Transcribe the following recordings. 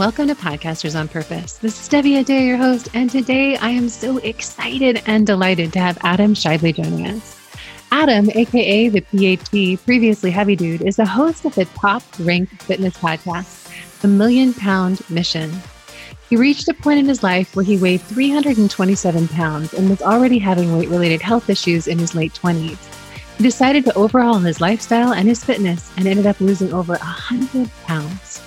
Welcome to Podcasters on Purpose. This is Debbie Adair, your host, and today I am so excited and delighted to have Adam Shively joining us. Adam, aka the PhD, previously Heavy Dude, is the host of the top ranked fitness podcast, The Million Pound Mission. He reached a point in his life where he weighed 327 pounds and was already having weight related health issues in his late 20s. He decided to overhaul his lifestyle and his fitness and ended up losing over 100 pounds.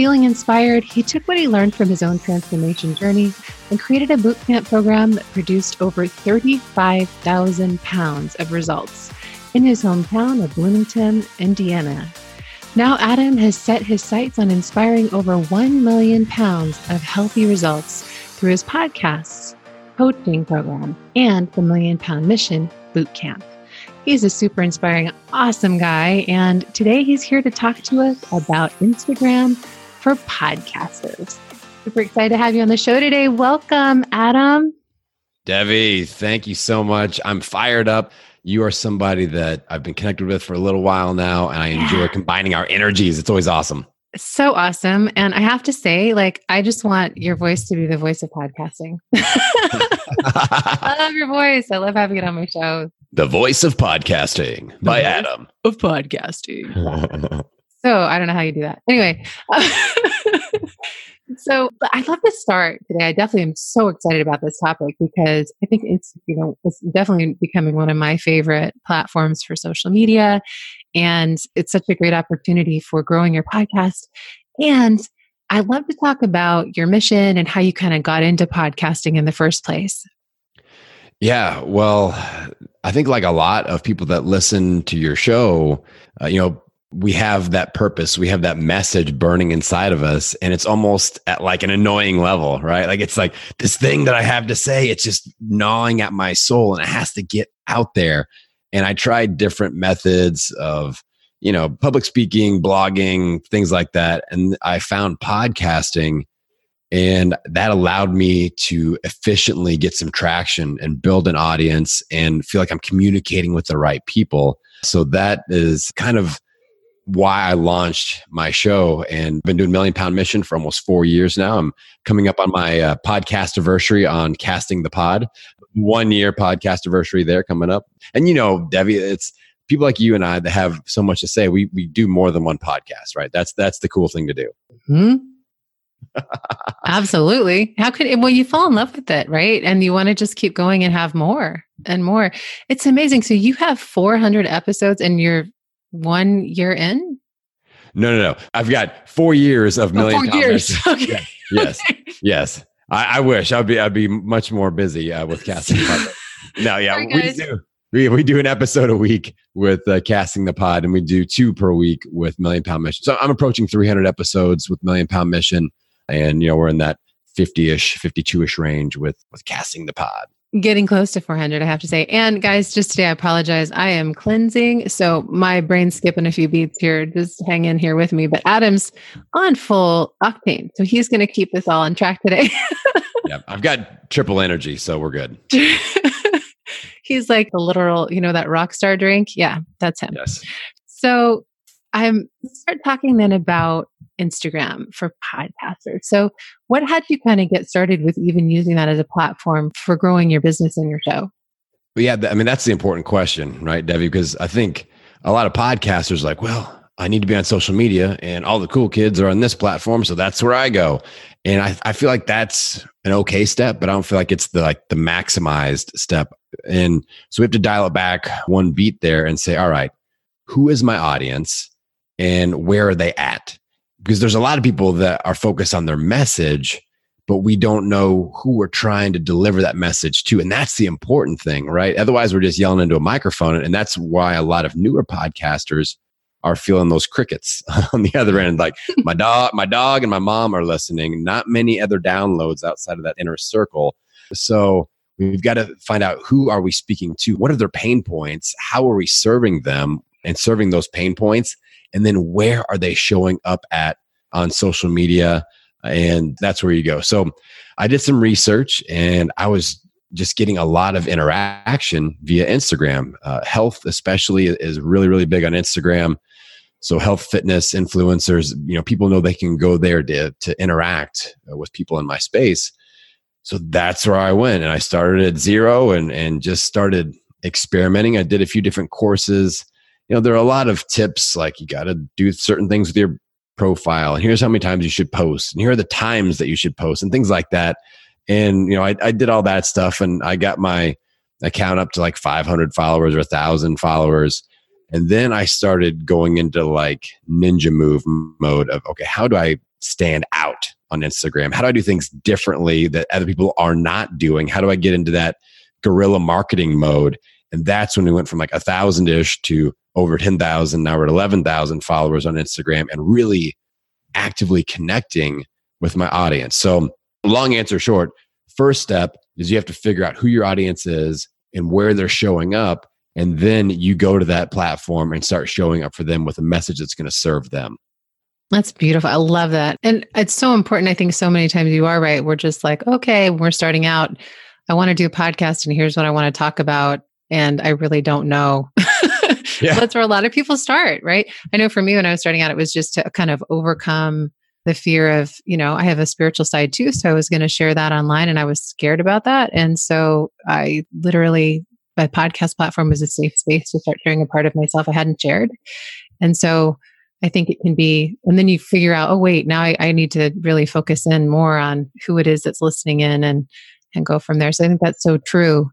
Feeling inspired, he took what he learned from his own transformation journey and created a bootcamp program that produced over 35,000 pounds of results in his hometown of Bloomington, Indiana. Now, Adam has set his sights on inspiring over 1 million pounds of healthy results through his podcasts, coaching program, and the Million Pound Mission Bootcamp. He's a super inspiring, awesome guy. And today he's here to talk to us about Instagram for podcasters. Super excited to have you on the show today. Welcome, Adam. Debbie, thank you so much. I'm fired up. You are somebody that I've been connected with for a little while now, and I enjoy yeah. combining our energies. It's always awesome. So awesome. And I have to say, like, I just want your voice to be the voice of podcasting. I love your voice. I love having it on my show. The voice of podcasting by Adam. Of podcasting. So I don't know how you do that. Anyway, so I'd love to start today. I definitely am so excited about this topic because I think it's you know it's definitely becoming one of my favorite platforms for social media, and it's such a great opportunity for growing your podcast. And I'd love to talk about your mission and how you kind of got into podcasting in the first place. Yeah, well, I think like a lot of people that listen to your show, uh, you know, we have that purpose we have that message burning inside of us and it's almost at like an annoying level right? Like it's like this thing that i have to say it's just gnawing at my soul and it has to get out there. And i tried different methods of you know public speaking blogging things like that and i found podcasting and that allowed me to efficiently get some traction and build an audience and feel like i'm communicating with the right people. So that is kind of why I launched my show and been doing Million Pound Mission for almost four years now. I'm coming up on my uh, podcast anniversary on Casting the Pod. One year podcast anniversary there coming up. And you know, Debbie, it's people like you and I that have so much to say. We we do more than one podcast, right? That's that's the cool thing to do. Hmm. Absolutely. How could well you fall in love with it, right? And you want to just keep going and have more and more. It's amazing. So you have 400 episodes and you're one year in? No, no, no. I've got four years of million. Oh, four years. Okay. Yes. Yes. yes. I, I, wish I'd be. I'd be much more busy uh, with casting. No, yeah, we do. We, we do an episode a week with uh, casting the pod, and we do two per week with Million Pound Mission. So I'm approaching 300 episodes with Million Pound Mission, and you know we're in that 50ish, 52ish range with with casting the pod getting close to 400 i have to say. And guys just today i apologize. I am cleansing. So my brain's skipping a few beats here. Just hang in here with me. But adam's on full octane. So he's going to keep this all on track today. Yeah i've got triple energy so we're good. He's like the literal you know that rock star drink? Yeah that's him. Yes. So i'm start talking then about Instagram for podcasters. So, what had you kind of get started with even using that as a platform for growing your business and your show? Well, yeah, I mean, that's the important question, right, Debbie? Because I think a lot of podcasters like, well, I need to be on social media and all the cool kids are on this platform. So that's where I go. And I, I feel like that's an okay step, but I don't feel like it's the like the maximized step. And so we have to dial it back one beat there and say, all right, who is my audience and where are they at? Because there's a lot of people that are focused on their message but we don't know who we're trying to deliver that message to. And that's the important thing right? Otherwise we're just yelling into a microphone. And that's why a lot of newer podcasters are feeling those crickets on the other end. Like my dog my dog and my mom are listening not many other downloads outside of that inner circle. So we've got to find out who are we speaking to? What are their pain points? How are we serving them? And serving those pain points and then where are they showing up at on social media and that's where you go so i did some research and i was just getting a lot of interaction via instagram uh, health especially is really really big on instagram So health fitness influencers, you know, people know they can go there to, to interact uh, with people in my space. So that's where I went and I started at zero and, and just started experimenting. I did a few different courses. You know, there are a lot of tips like you got to do certain things with your profile and here's how many times you should post and here are the times that you should post and things like that. And, you know, I, I did all that stuff and I got my account up to like 500 followers or a thousand followers and then I started going into like ninja move mode of, okay, how do I stand out on Instagram? How do I do things differently that other people are not doing? How do I get into that guerrilla marketing mode? And that's when we went from like a thousand ish to over 10,000. Now we're at 11,000 followers on Instagram and really actively connecting with my audience. So, long answer short, first step is you have to figure out who your audience is and where they're showing up and then you go to that platform and start showing up for them with a message that's going to serve them that's beautiful. I love that. And it's so important. I think so many times you are right. We're just like, okay, we're starting out. I want to do a podcast and here's what I want to talk about. And I really don't know. yeah. That's where a lot of people start, right? I know for me, when I was starting out, it was just to kind of overcome the fear of, you know, I have a spiritual side too. So I was going to share that online and I was scared about that. And so I literally my podcast platform was a safe space to start sharing a part of myself I hadn't shared. And so I think it can be, and then you figure out, oh, wait, now I, I need to really focus in more on who it is that's listening in and, and go from there. So I think that's so true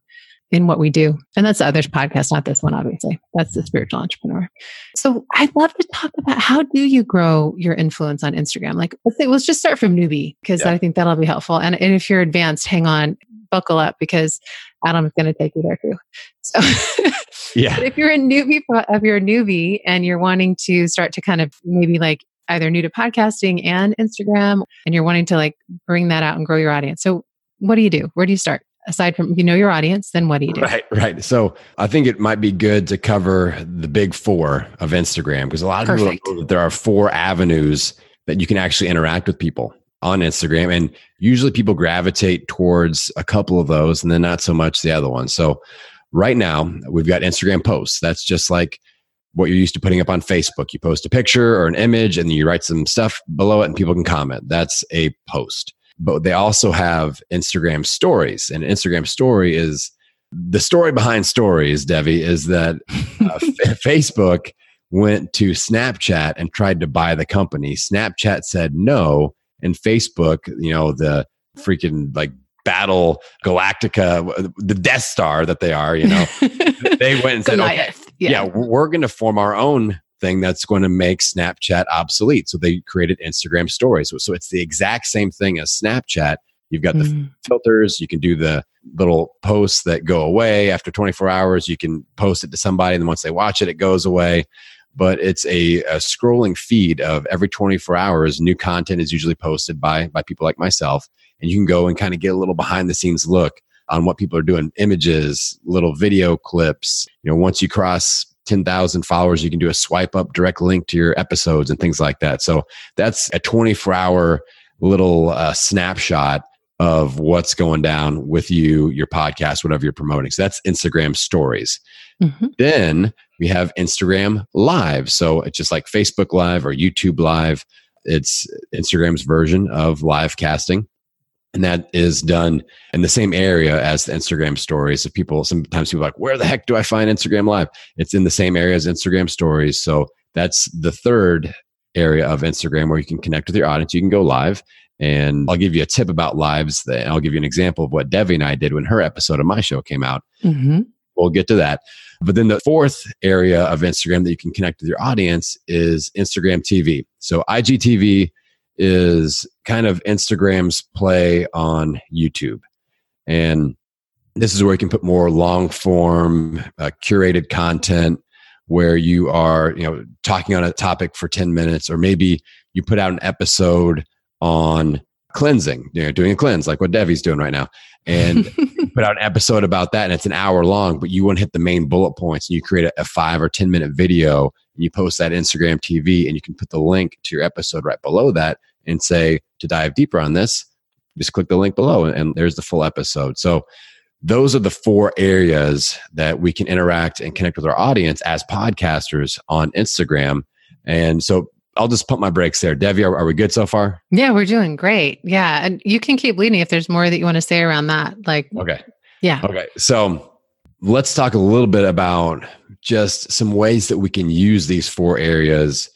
in what we do. And that's the other podcast, not this one, obviously. That's the spiritual entrepreneur. So I'd love to talk about how do you grow your influence on Instagram? Like let's say let's just start from newbie because yeah. I think that'll be helpful. And, and if you're advanced, hang on, buckle up because Adam's going to take you there too. So, yeah. if you're a newbie, if you're a newbie and you're wanting to start to kind of maybe like either new to podcasting and Instagram, and you're wanting to like bring that out and grow your audience. So, what do you do? Where do you start? Aside from you know your audience, then what do you do? Right, right. So I think it might be good to cover the big four of Instagram because a lot of Perfect. people know that there are four avenues that you can actually interact with people on Instagram. And usually people gravitate towards a couple of those and then not so much the other one. So right now we've got Instagram posts. That's just like what you're used to putting up on Facebook. You post a picture or an image and then you write some stuff below it and people can comment. That's a post. But they also have Instagram stories. And Instagram story is the story behind stories, Devi, is that uh, Facebook went to Snapchat and tried to buy the company. Snapchat said no and Facebook, you know, the freaking like battle Galactica, the Death Star that they are, you know, they went and said, okay, yeah, yeah we're going to form our own thing that's going to make Snapchat obsolete. So they created Instagram stories. So, so it's the exact same thing as Snapchat. You've got the mm. filters, you can do the little posts that go away after 24 hours. You can post it to somebody, and then once they watch it, it goes away but it's a, a, scrolling feed of every 24 hours new content is usually posted by by people like myself and you can go and kind of get a little behind the scenes look on what people are doing images little video clips you know once you cross 10,000 followers you can do a swipe up direct link to your episodes and things like that so that's a 24 hour little uh, snapshot of what's going down with you, your podcast, whatever you're promoting. So that's Instagram stories. Mm-hmm. Then we have Instagram live. So it's just like Facebook live or YouTube live. It's Instagram's version of live casting. And that is done in the same area as the Instagram stories. If people sometimes people are like, where the heck do I find Instagram live? It's in the same area as Instagram stories. So that's the third area of Instagram where you can connect with your audience. You can go live. And I'll give you a tip about lives. That I'll give you an example of what Devi and I did when her episode of my show came out. Mm-hmm. We'll get to that. But then the fourth area of Instagram that you can connect with your audience is Instagram TV. So IGTV is kind of Instagram's play on YouTube. And this is where you can put more long form, uh, curated content where you are, you know, talking on a topic for 10 minutes, or maybe you put out an episode on cleansing, you know, doing a cleanse like what Devi's doing right now, and put out an episode about that, and it's an hour long, but you want to hit the main bullet points, and you create a, a five or ten minute video, and you post that Instagram TV, and you can put the link to your episode right below that, and say to dive deeper on this, just click the link below, and, and there's the full episode. So those are the four areas that we can interact and connect with our audience as podcasters on Instagram And so I'll just pump my brakes there. Devi, are, are, we good so far? Yeah, we're doing great. Yeah. And you can keep leading if there's more that you want to say around that. Like, okay. Yeah. Okay. So let's talk a little bit about just some ways that we can use these four areas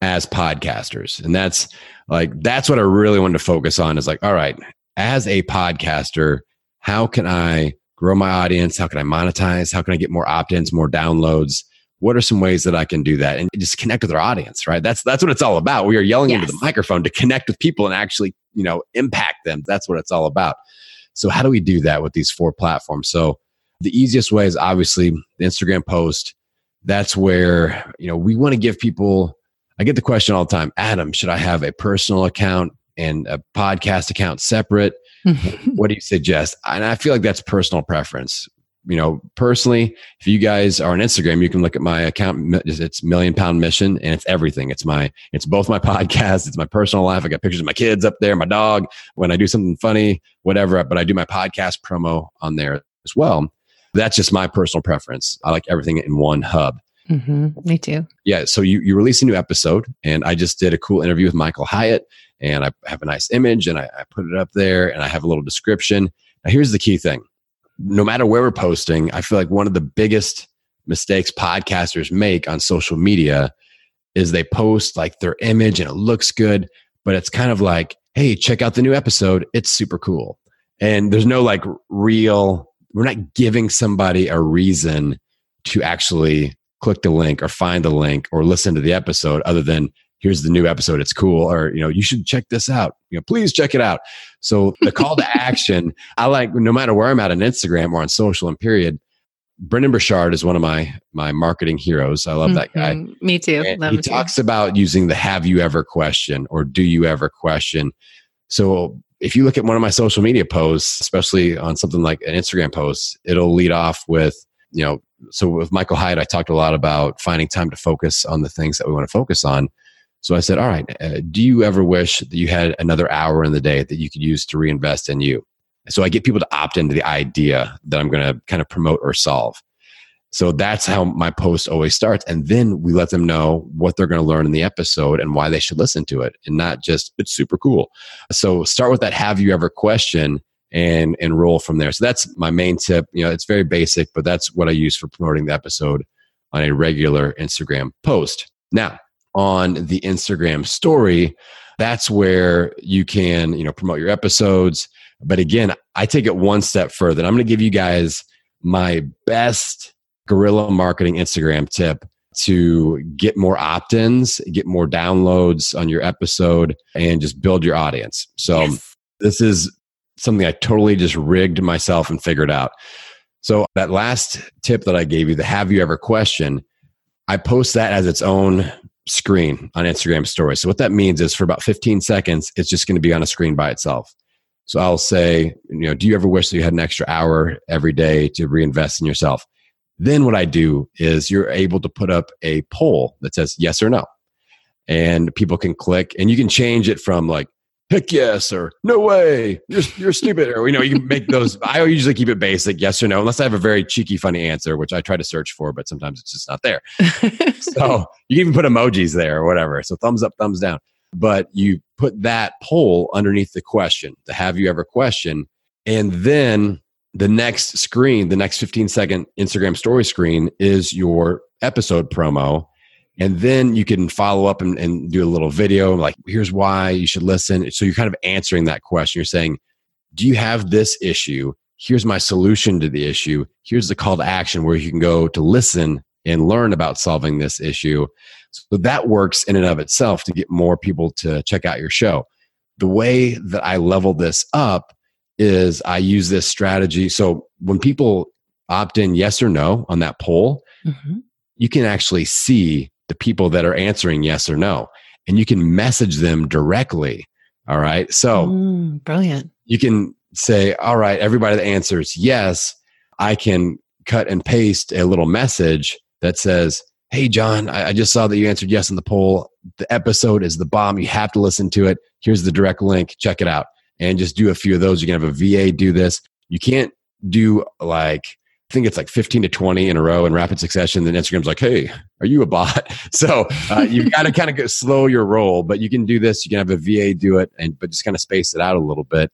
as podcasters. And that's like, that's what I really wanted to focus on is like, all right, as a podcaster, how can I grow my audience? How can I monetize? How can I get more opt ins, more downloads? What are some ways that I can do that and just connect with our audience, right? That's that's what it's all about. We are yelling yes. into the microphone to connect with people and actually, you know, impact them. That's what it's all about. So how do we do that with these four platforms? So the easiest way is obviously the Instagram post. That's where, you know, we want to give people I get the question all the time, Adam, should I have a personal account and a podcast account separate? what do you suggest? And I feel like that's personal preference. You know, personally, if you guys are on Instagram, you can look at my account. It's Million Pound Mission, and it's everything. It's my, it's both my podcast, it's my personal life. I got pictures of my kids up there, my dog. When I do something funny, whatever. But I do my podcast promo on there as well. That's just my personal preference. I like everything in one hub. Mm-hmm. Me too. Yeah. So you, you release a new episode, and I just did a cool interview with Michael Hyatt, and I have a nice image, and I, I put it up there, and I have a little description. Now, here's the key thing no matter where we're posting, I feel like one of the biggest mistakes podcasters make on social media is they post like their image and it looks good, but it's kind of like, hey, check out the new episode. It's super cool. And there's no like real, we're not giving somebody a reason to actually click the link or find the link or listen to the episode other than here's the new episode it's cool or you know you should check this out you know please check it out so the call to action i like no matter where i'm at on instagram or on social and period Brendon Burchard is one of my my marketing heroes. I love mm-hmm. that guy. Mm-hmm. Me too. he talks too. about using the "Have you ever?" question or "Do you ever?" question. So if you look at one of my social media posts, especially on something like an Instagram post, it'll lead off with you know so with Michael Hyatt, I talked a lot about finding time to focus on the things that we want to focus on. So I said, all right, uh, do you ever wish that you had another hour in the day that you could use to reinvest in you? So I get people to opt into the idea that I'm going to kind of promote or solve. So that's how my post always starts. And then we let them know what they're going to learn in the episode and why they should listen to it and not just, it's super cool. So start with that have you ever question and and roll from there. So that's my main tip. You know, it's very basic, but that's what I use for promoting the episode on a regular Instagram post. Now, on the Instagram story, that's where you can, you know, promote your episodes. But again, I take it one step further. And I'm going to give you guys my best guerrilla marketing Instagram tip to get more opt-ins, get more downloads on your episode and just build your audience. So yes. this is something I totally just rigged myself and figured out. So that last tip that I gave you, the have you ever question, I post that as its own screen on Instagram stories. So what that means is for about 15 seconds, it's just going to be on a screen by itself. So I'll say, you know, do you ever wish that you had an extra hour every day to reinvest in yourself? Then what I do is you're able to put up a poll that says yes or no. And people can click and you can change it from like heck yes or no way. You're, you're stupid. Or you know you can make those i usually keep it basic yes or no unless i have a very cheeky funny answer which i try to search for but sometimes it's just not there. So you can even put emojis there or whatever. So thumbs up thumbs down. But you put that poll underneath the question the have you ever question and then the next screen the next 15 second instagram story screen is your episode promo and then you can follow up and, and, do a little video like here's why you should listen. So you're kind of answering that question. You're saying do you have this issue? Here's my solution to the issue. Here's the call to action where you can go to listen and learn about solving this issue. So that works in and of itself to get more people to check out your show. The way that i level this up is i use this strategy. So when people opt in yes or no on that poll mm-hmm. you can actually see the people that are answering yes or no and you can message them directly all right? So mm, brilliant. you can say all right everybody that answers yes i can cut and paste a little message that says hey john I, I just saw that you answered yes in the poll. The episode is the bomb. You have to listen to it. Here's the direct link. Check it out and just do a few of those. You can have a va do this. You can't do like I think it's like 15 to 20 in a row in rapid succession. Then Instagram's like, hey, are you a bot? So uh, you've got to kind of slow your roll, but you can do this. You can have a VA do it, and but just kind of space it out a little bit.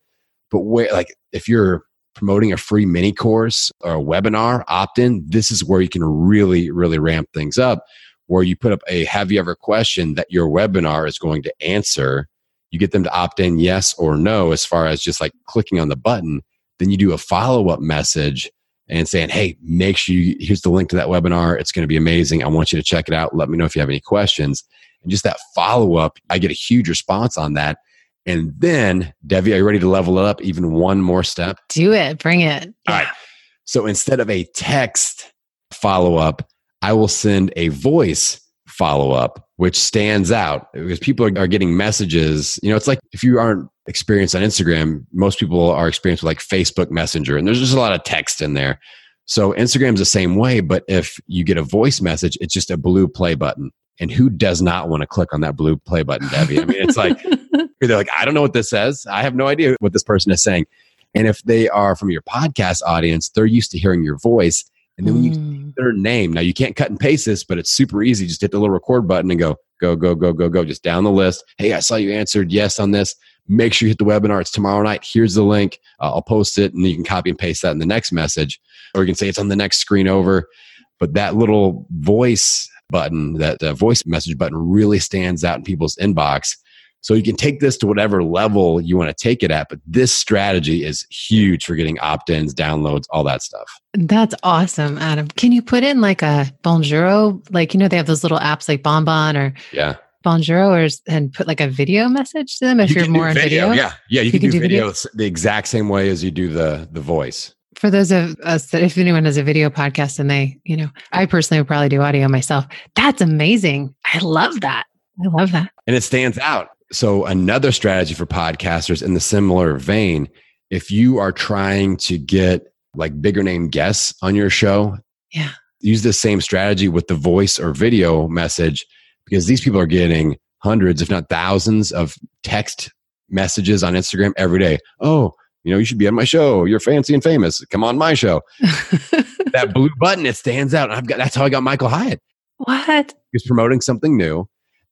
But wait, like if you're promoting a free mini course or a webinar opt in, this is where you can really, really ramp things up. Where you put up a have you ever question that your webinar is going to answer. You get them to opt in yes or no as far as just like clicking on the button. Then you do a follow up message and saying, hey, make sure you, here's the link to that webinar. It's going to be amazing. I want you to check it out. Let me know if you have any questions. And just that follow up, I get a huge response on that. And then, Devi, are you ready to level it up even one more step? Do it. Bring it. Yeah. All right. So instead of a text follow up, I will send a voice follow up, which stands out because people are getting messages. You know, it's like if you aren't experienced on Instagram, most people are experienced with like Facebook Messenger, and there's just a lot of text in there. So Instagram's the same way, but if you get a voice message, it's just a blue play button. And who does not want to click on that blue play button, Debbie? I mean, it's like they're like, I don't know what this says. I have no idea what this person is saying. And if they are from your podcast audience, they're used to hearing your voice. And then when you mm. their name, now you can't cut and paste this, but it's super easy. Just hit the little record button and go, go, go, go, go, go, just down the list. Hey, I saw you answered yes on this. Make sure you hit the webinar. It's tomorrow night. Here's the link. Uh, I'll post it, and you can copy and paste that in the next message, or you can say it's on the next screen over. But that little voice button, that uh, voice message button, really stands out in people's inbox so you can take this to whatever level you want to take it at, but this strategy is huge for getting opt-ins, downloads, all that stuff. That's awesome, Adam. Can you put in like a Bonjoro? Like, you know, they have those little apps like Bonbon or yeah. Bonjoro or and put like a video message to them if you are more on video, video. Yeah. Yeah. You, you can, can, do, do video, video the exact same way as you do the the voice for those of us that if anyone has a video podcast and they, you know, I personally would probably do audio myself. That's amazing. I love that. I love that. And it stands out. So, another strategy for podcasters in the similar vein, if you are trying to get like bigger name guests on your show, yeah, use the same strategy with the voice or video message because these people are getting hundreds, if not thousands, of text messages on Instagram every day. Oh, you know, you should be on my show. You're fancy and famous. Come on my show. that blue button, it stands out. I've got that's how I got Michael Hyatt. What? He's promoting something new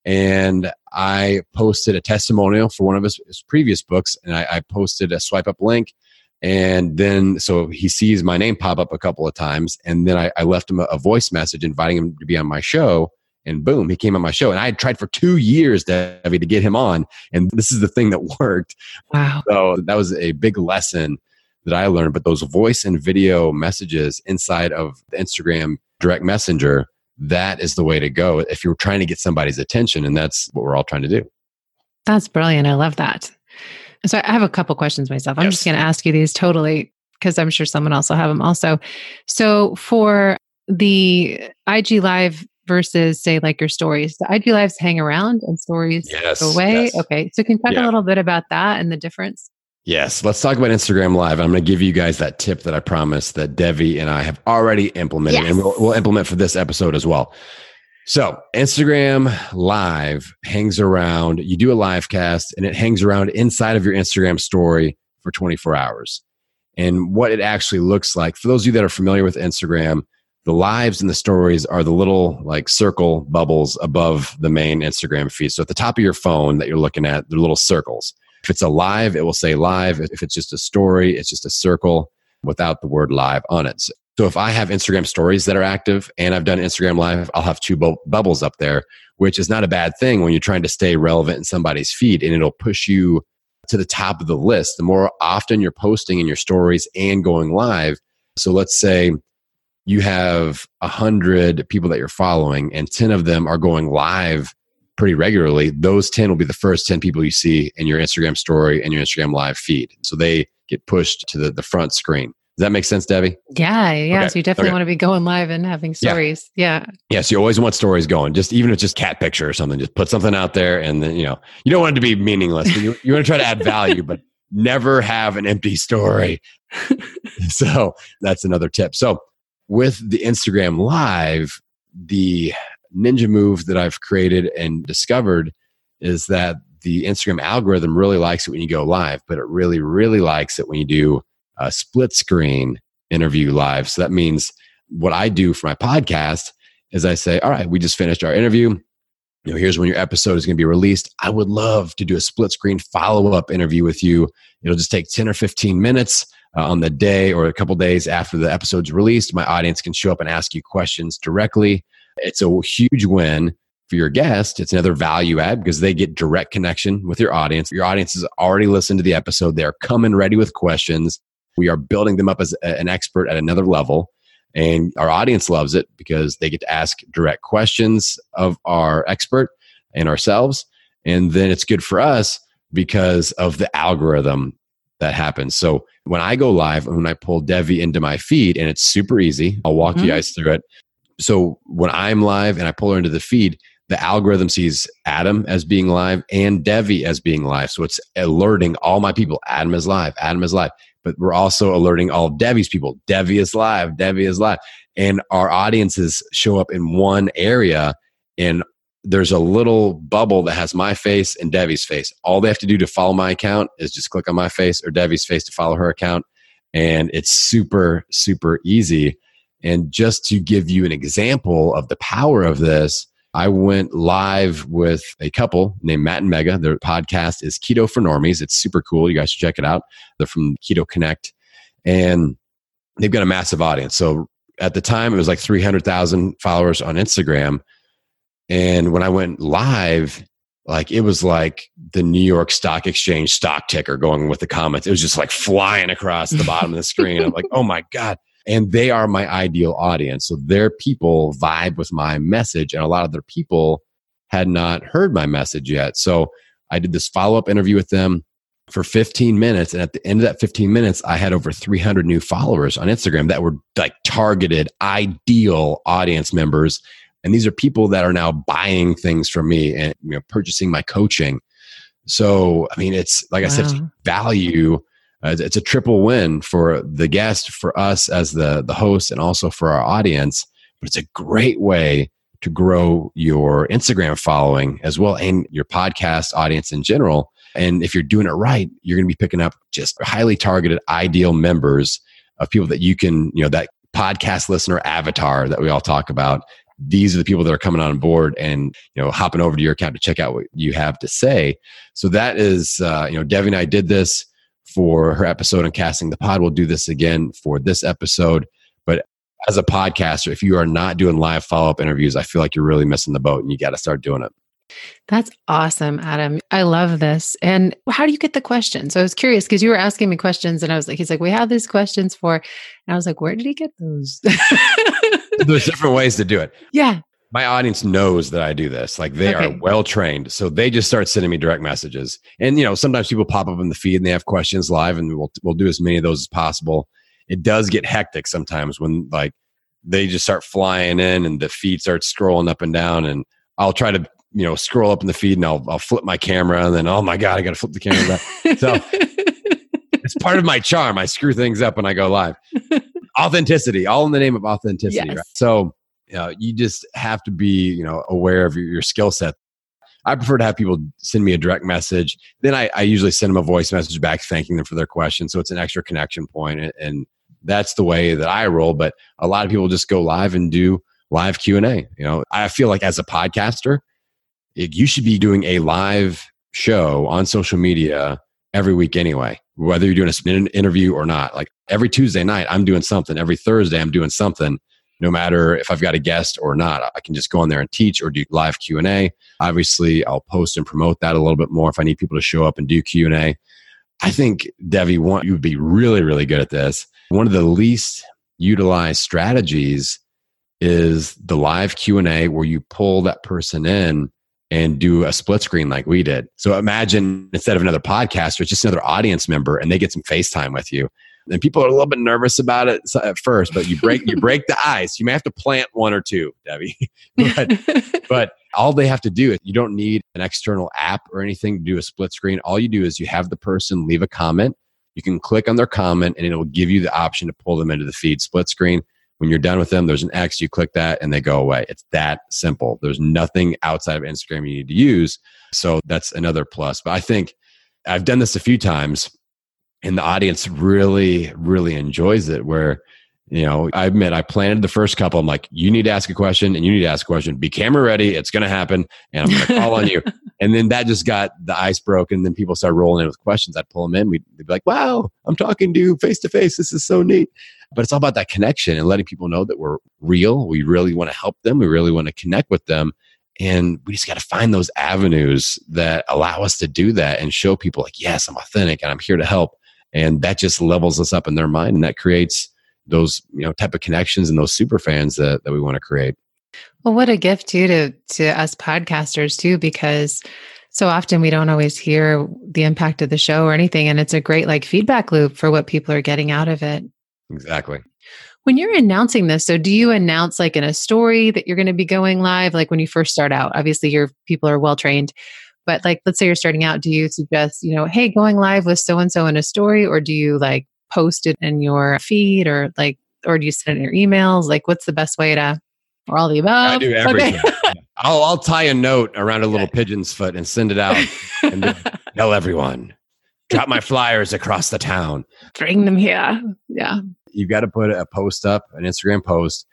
and I posted a testimonial for one of his, his previous books, and I, I, posted a swipe up link. And then, so he sees my name pop up a couple of times, and then I, I left him a, a, voice message inviting him to be on my show. And boom, he came on my show. And I had tried for two years, Debbie, to get him on. And this is the thing that worked. Wow. So that was a big lesson that I learned. But those voice and video messages inside of the Instagram direct messenger that is the way to go if you're trying to get somebody's attention. And that's what we're all trying to do. That's brilliant. I love that. So I have a couple questions myself. I'm yes. just going to ask you these totally because I'm sure someone else will have them also. So for the IG Live versus say like your stories, the IG Lives hang around and stories yes, go away. Yes. Okay. So can you talk yeah. a little bit about that and the difference? Yes, let's talk about Instagram Live. I'm going to give you guys that tip that I promised that Devi and I have already implemented, yes. and we'll, we'll implement for this episode as well. So, Instagram Live hangs around. You do a live cast, and it hangs around inside of your Instagram story for 24 hours. And what it actually looks like, for those of you that are familiar with Instagram, the lives and the stories are the little like circle bubbles above the main Instagram feed. So, at the top of your phone that you're looking at, they're little circles. If it's a live, it will say live. If it's just a story, it's just a circle without the word live on it. So if I have Instagram stories that are active and I've done Instagram live, I'll have two bu- bubbles up there, which is not a bad thing when you're trying to stay relevant in somebody's feed and it'll push you to the top of the list. The more often you're posting in your stories and going live. So let's say you have a hundred people that you're following and 10 of them are going live pretty regularly, those 10 will be the first 10 people you see in your Instagram story and your Instagram live feed. So they get pushed to the, the front screen. Does that make sense, Debbie? Yeah, yeah. Okay. So you definitely okay. want to be going live and having stories. Yeah. yeah. Yes, you always want stories going. Just even if it's just cat picture or something, just put something out there and then, you know, you don't want it to be meaningless. you, you want to try to add value, but never have an empty story. so that's another tip. So with the Instagram live, the ninja move that I've created and discovered is that the Instagram algorithm really likes it when you go live, but it really, really likes it when you do a split screen interview live. So that means what I do for my podcast is I say, all right, we just finished our interview. You know, here's when your episode is going to be released. I would love to do a split screen follow up interview with you. It'll just take 10 or 15 minutes uh, on the day or a couple days after the episode's released. My audience can show up and ask you questions directly. It's a huge win for your guest. It's another value add because they get direct connection with your audience. Your audience has already listened to the episode. They're coming ready with questions. We are building them up as an expert at another level. And our audience loves it because they get to ask direct questions of our expert and ourselves. And then it's good for us because of the algorithm that happens. So when I go live, when I pull Devi into my feed, and it's super easy, I'll walk mm-hmm. you guys through it. So when I'm live and I pull her into the feed, the algorithm sees Adam as being live and Devi as being live. So it's alerting all my people Adam is live, Adam is live but we're also alerting all Devi's people. Devi is live, Devi is live. And our audiences show up in one area and there's a little bubble that has my face and Devi's face. All they have to do to follow my account is just click on my face or Devi's face to follow her account. And it's super, super easy. And just to give you an example of the power of this, I went live with a couple named Matt and Megha. Their podcast is Keto for Normies. It's super cool. You guys should check it out. They're from Keto Connect and they've got a massive audience. So at the time, it was like 300,000 followers on Instagram. And when I went live, like it was like the New York Stock Exchange stock ticker going with the comments. It was just like flying across the bottom of the screen. I'm like, oh my God and they are my ideal audience. So their people vibe with my message, and a lot of their people had not heard my message yet. So I did this follow up interview with them for 15 minutes. And at the end of that 15 minutes, I had over 300 new followers on Instagram that were like targeted, ideal audience members. And these are people that are now buying things from me and you know, purchasing my coaching. So, I mean, it's like wow. I said, value it's a triple win for the guest, for us as the the host, and also for our audience. But it's a great way to grow your Instagram following as well and your podcast audience in general. And if you're doing it right, you're going to be picking up just highly targeted, ideal members of people that you can, you know, that podcast listener avatar that we all talk about. These are the people that are coming on board and you know hopping over to your account to check out what you have to say. So that is, uh, you know, Devi and I did this for her episode on casting the pod. We'll do this again for this episode. But as a podcaster, if you are not doing live follow up interviews, I feel like you're really missing the boat and you got to start doing it. That's awesome, Adam. I love this. And how do you get the questions? So I was curious because you were asking me questions, and I was like, he's like, we have these questions for, and I was like, where did he get those? There's different ways to do it. Yeah my audience knows that I do this. Like they okay. are well trained. So they just start sending me direct messages. And you know, sometimes people pop up in the feed and they have questions live and we'll we'll do as many of those as possible. It does get hectic sometimes when like they just start flying in and the feed starts scrolling up and down and I'll try to, you know, scroll up in the feed and I'll I'll flip my camera and then oh my god, I got to flip the camera back. So it's part of my charm. I screw things up when I go live. Authenticity, all in the name of authenticity, yes. right? So you just have to be you know aware of your, your skill set. I prefer to have people send me a direct message. Then I, I, usually send them a voice message back thanking them for their question so it's an extra connection point and, and that's the way that i roll but a lot of people just go live and do live q&a you know? I feel like as a podcaster it, you should be doing a live show on social media every week anyway whether you're doing an interview or not. Like every tuesday night i'm doing something. Every thursday i'm doing something no matter if I've got a guest or not. I can just go on there and teach or do live Q&A. Obviously, I'll post and promote that a little bit more if I need people to show up and do Q&A. I think Devi, one, you would be really, really good at this. One of the least utilized strategies is the live Q&A where you pull that person in and do a split screen like we did. So imagine instead of another podcaster, it's just another audience member and they get some FaceTime with you and people are a little bit nervous about it at first, but you break you break the ice. You may have to plant one or two, Debbie. but, but all they have to do is you don't need an external app or anything to do a split screen. All you do is you have the person leave a comment. You can click on their comment, and it will give you the option to pull them into the feed split screen. When you're done with them, there's an X. You click that, and they go away. It's that simple. There's nothing outside of Instagram you need to use. So that's another plus. But I think I've done this a few times and the audience really really enjoys it where you know, I admit I planted the first couple. I'm like, you need to ask a question and you need to ask a question. Be camera ready. It's going to happen. And I'm going to call on you. And then that just got the ice broken. And then people started rolling in with questions. I'd pull them in. We'd, be like, wow, I'm talking to you face to face. This is so neat. But it's all about that connection and letting people know that we're real. We really want to help them. We really want to connect with them. And we just got to find those avenues that allow us to do that and show people, like, yes, I'm authentic and I'm here to help. And that just levels us up in their mind. And that creates those you know type of connections and those super fans that, that we want to create. Well what a gift too to to us podcasters too because so often we don't always hear the impact of the show or anything and it's a great like feedback loop for what people are getting out of it. Exactly. When you're announcing this so do you announce like in a story that you're going to be going live like when you first start out? Obviously your people are well trained but like let's say you're starting out do you suggest you know hey going live with so and so in a story or do you like post it in your feed or like, or do you send it in your emails? Like, what's the best way to, or all the above? I do everything. Okay. I'll, I'll tie a note around a little pigeon's foot and send it out and tell everyone. Drop my flyers across the town. Bring them here. Yeah. You've got to put a post up, an Instagram post.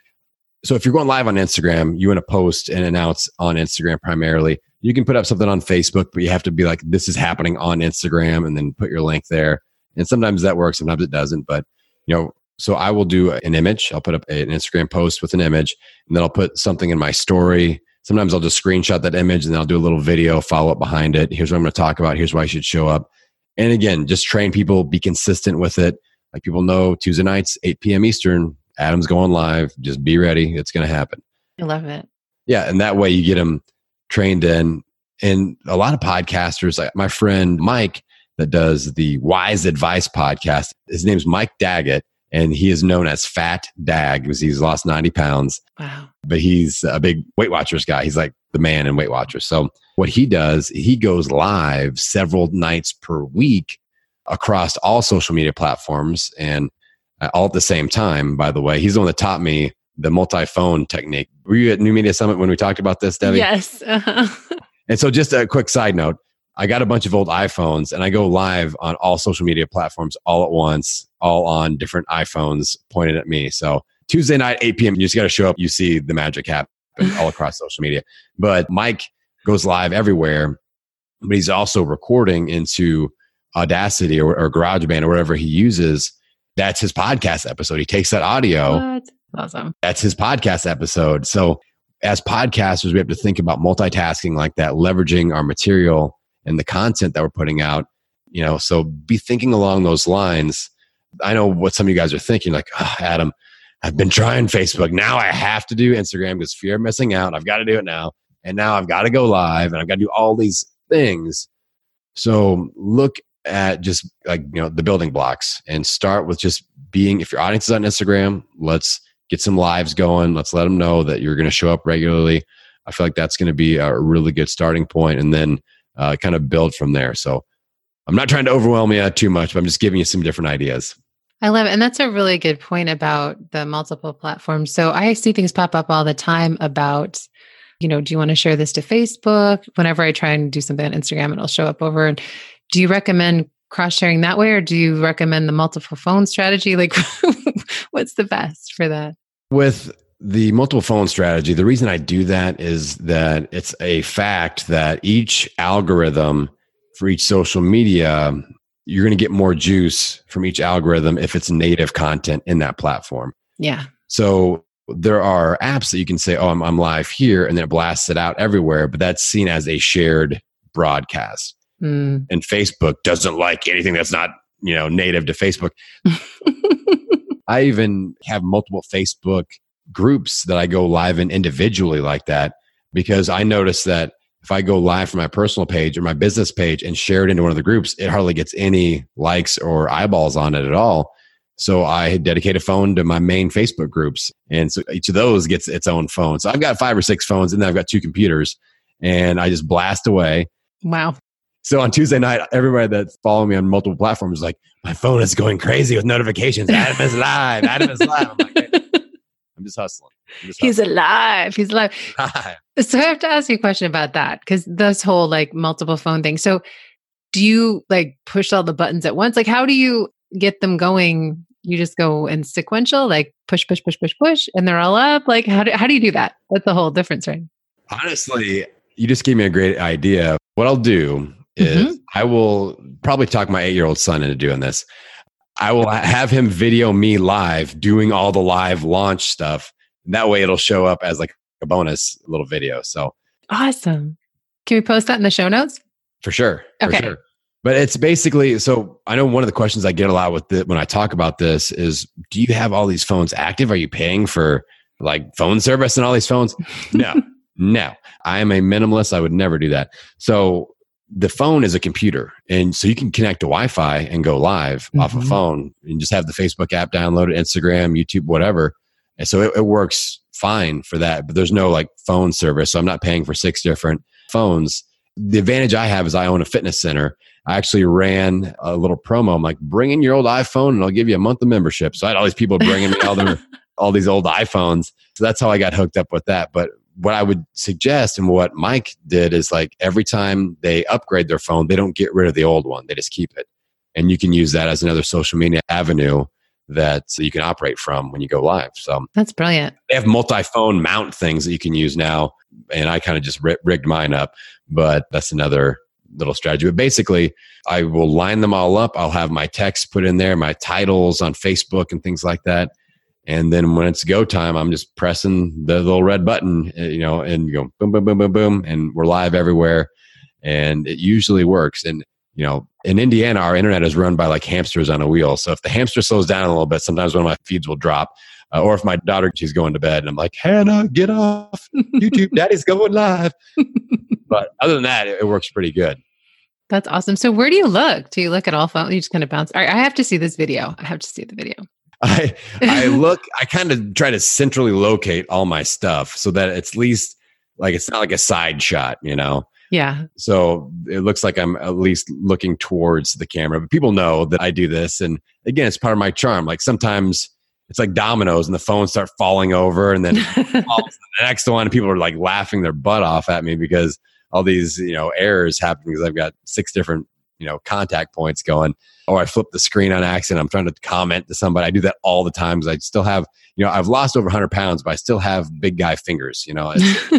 So if you're going live on Instagram, you want to post and announce on Instagram primarily. You can put up something on Facebook, but you have to be like, this is happening on Instagram and then put your link there. And sometimes that works, sometimes it doesn't. But, you know, so I will do an image. I'll put up an Instagram post with an image, and then I'll put something in my story. Sometimes I'll just screenshot that image and then I'll do a little video follow up behind it. Here's what I'm going to talk about. Here's why I should show up. And again, just train people, be consistent with it. Like people know Tuesday nights, 8 p.m. Eastern, Adam's going live. Just be ready. It's going to happen. I love it. Yeah. And that way you get them trained in. And a lot of podcasters, like my friend Mike, that does the Wise Advice podcast. His name's Mike Daggett, and he is known as Fat Dag because he's lost 90 pounds. Wow. But he's a big Weight Watchers guy. He's like the man in Weight Watchers. So what he does, he goes live several nights per week across all social media platforms and all at the same time, by the way. He's the one that taught me the multi-phone technique. Were you at New Media Summit when we talked about this, Debbie? Yes. Uh-huh. and so just a quick side note, I got a bunch of old iPhones and I go live on all social media platforms all at once, all on different iPhones pointed at me. So Tuesday night, 8 p.m., you just got to show up. You see the magic happen all across social media. But Mike goes live everywhere, but he's also recording into Audacity or, or GarageBand or whatever he uses. That's his podcast episode. He takes that audio. What? Awesome. That's his podcast episode. So as podcasters, we have to think about multitasking like that, leveraging our material and the content that we're putting out you know so be thinking along those lines. I know what some of you guys are thinking like oh, adam i've been trying facebook. Now i have to do instagram because fear of missing out. I've got to do it now. And now i've got to go live and i've got to do all these things. So look at just like you know the building blocks and start with just being if your audience is on instagram let's get some lives going let's let them know that you're going to show up regularly i feel like that's going to be a really good starting point and then uh, kind of build from there. So I'm not trying to overwhelm you too much, but I'm just giving you some different ideas. I love it. And that's a really good point about the multiple platforms. So I see things pop up all the time about, you know, do you want to share this to Facebook? Whenever I try and do something on Instagram, it'll show up over. And do you recommend cross sharing that way or do you recommend the multiple phone strategy? Like, what's the best for that? With the multiple phone strategy, the reason I do that is that it's a fact that each algorithm for each social media, you're going to get more juice from each algorithm if it's native content in that platform. Yeah. So there are apps that you can say, oh, I'm, I'm live here, and then it blasts it out everywhere, but that's seen as a shared broadcast. Mm. And Facebook doesn't like anything that's not, you know, native to Facebook. I even have multiple Facebook groups that I go live in individually like that because I notice that if I go live from my personal page or my business page and share it into one of the groups, it hardly gets any likes or eyeballs on it at all. So I dedicate a phone to my main Facebook groups. And so each of those gets its own phone. So I've got five or six phones and then I've got two computers and I just blast away. Wow. So on Tuesday night, everybody that's following me on multiple platforms is like, my phone is going crazy with notifications. Adam is live. Adam is live. I'm like, I'm just hustling. I'm just He's alive. He's alive. so I have to ask you a question about that because this whole like multiple phone thing. So do you like push all the buttons at once? Like, how do you get them going? you just go in sequential, like push, push, push, push, push, and they're all up? Like, how do, how do you do that? That's the whole difference, right? Honestly, you just gave me a great idea. What I'll do is mm-hmm. I will probably talk my eight year old son into doing this. I will have him video me live doing all the live launch stuff. That way it'll show up as like a bonus little video. So awesome. Can we post that in the show notes? For sure. Okay. For sure. But it's basically so I know one of the questions I get a lot with the, when I talk about this is do you have all these phones active? Are you paying for like phone service and all these phones? No. no. I am a minimalist. I would never do that. So the phone is a computer and so you can connect to wi-fi and go live mm-hmm. off a phone and just have the facebook app downloaded instagram youtube whatever. And so it, it, works fine for that but there's no like phone service so i'm not paying for six different phones. The advantage i have is i own a fitness center. I actually ran a little promo i'm like bring in your old iphone and i'll give you a month of membership. So i had all these people bringing me all their all these old iphones. So that's how i got hooked up with that but what I would suggest and what Mike did is like every time they upgrade their phone, they don't get rid of the old one. They just keep it. And you can use that as another social media avenue that you can operate from when you go live. So that's brilliant. They have multi phone mount things that you can use now. And I kind of just rigged mine up, but that's another little strategy. But basically, I will line them all up. I'll have my text put in there, my titles on Facebook and things like that. And then when it's go time, I'm just pressing the little red button, uh, you know, and you go boom, boom, boom, boom, boom, and we're live everywhere. And it usually works. And you know, in Indiana, our internet is run by like hamsters on a wheel. So if the hamster slows down a little bit, sometimes one of my feeds will drop. Uh, or if my daughter she's going to bed and I'm like, Hannah, get off YouTube, Daddy's going live. but other than that, it, it, works pretty good. That's awesome. So where do you look? Do you look at all phones? You just kind of bounce. All right, I have to see this video. I have to see the video. I I look I kind of try to centrally locate all my stuff so that it's least like it's not like a side shot, you know. Yeah. So it looks like I'm at least looking towards the camera. But people know that I do this and again it's part of my charm. Like sometimes it's like dominoes and the phones start falling over and then the next one and people are like laughing their butt off at me because all these, you know, errors happen because I've got six different you know contact points going or i flip the screen on accident. I'm trying to comment to somebody. I do that all the time because i still have you know i've lost over 100 pounds but i still have big guy fingers you know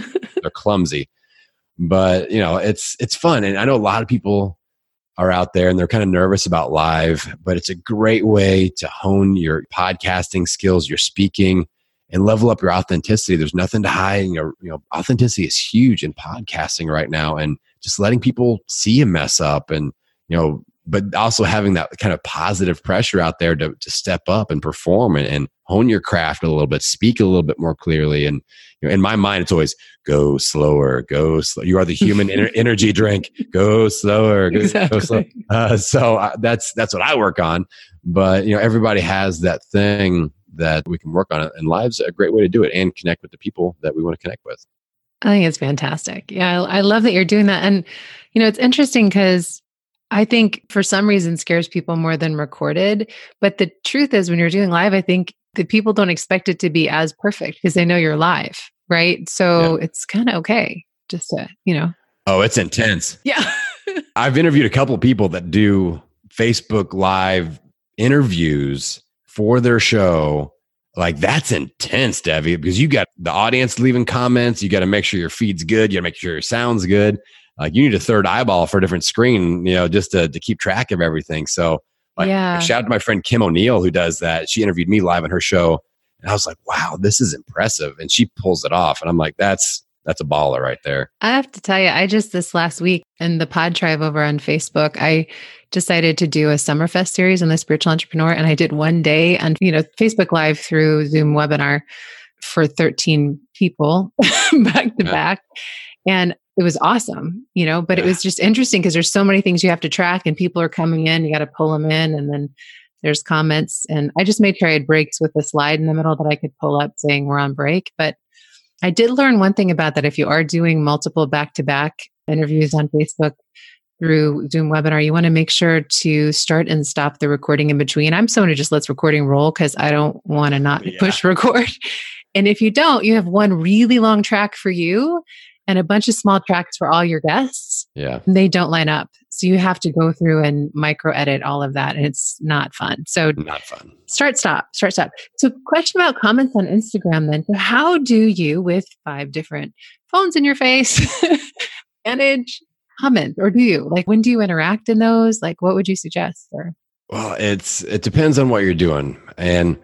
they're clumsy. But you know it's it's fun and i know a lot of people are out there and they're kind of nervous about live but it's a great way to hone your podcasting skills your speaking and level up your authenticity. There's nothing to hide you know, you know authenticity is huge in podcasting right now and just letting people see you mess up and you know, but also having that kind of positive pressure out there to, to step up and perform and, and hone your craft a little bit, speak a little bit more clearly. And you know, in my mind, it's always go slower, go slow. You are the human ener- energy drink. Go slower, go, exactly. go slow. Uh, so uh, that's that's what I work on. But you know, everybody has that thing that we can work on, and live's a great way to do it and connect with the people that we want to connect with. I think it's fantastic. Yeah, I, I love that you're doing that, and you know, it's interesting because I think for some reason scares people more than recorded. But the truth is, when you're doing live, I think that people don't expect it to be as perfect because they know you're live, right? So yeah. it's kind of okay just to, you know. Oh, it's intense. Yeah. I've interviewed a couple people that do Facebook Live interviews for their show. Like that's intense, Debbie, because you got the audience leaving comments. You got to make sure your feed's good. You got to make sure your sound's good like you need a third eyeball for a different screen, you know, just to, to keep track of everything. So like, yeah. shout out to my friend Kim O'Neill who does that. She interviewed me live on her show. And I was like, wow, this is impressive. And she pulls it off. And I'm like, that's that's a baller right there. I have to tell you, I just this last week in the Pod Tribe over on Facebook, I decided to do a Summerfest series on the spiritual entrepreneur. And I did one day on, you know, Facebook Live through Zoom webinar for 13 people back to yeah. back. And it was awesome, you know, but yeah. it was just interesting because there's so many things you have to track and people are coming in, you got to pull them in and then there's comments. And I just made sure I had breaks with a slide in the middle that I could pull up saying we're on break. But I did learn one thing about that. If you are doing multiple back to back interviews on Facebook through Zoom webinar, you want to make sure to start and stop the recording in between. I'm someone who just lets recording roll because I don't want to not yeah. push record. And if you don't, you have one really long track for you and a bunch of small tracks for all your guests. Yeah. They don't line up. So you have to go through and micro edit all of that. And it's not fun. So Not fun. start, stop, start, stop. So, question about comments on Instagram then. So how do you, with five different phones in your face, manage comments? Or do you? Like, when do you interact in those? Like, what would you suggest? Or Well, it's it depends on what you're doing. And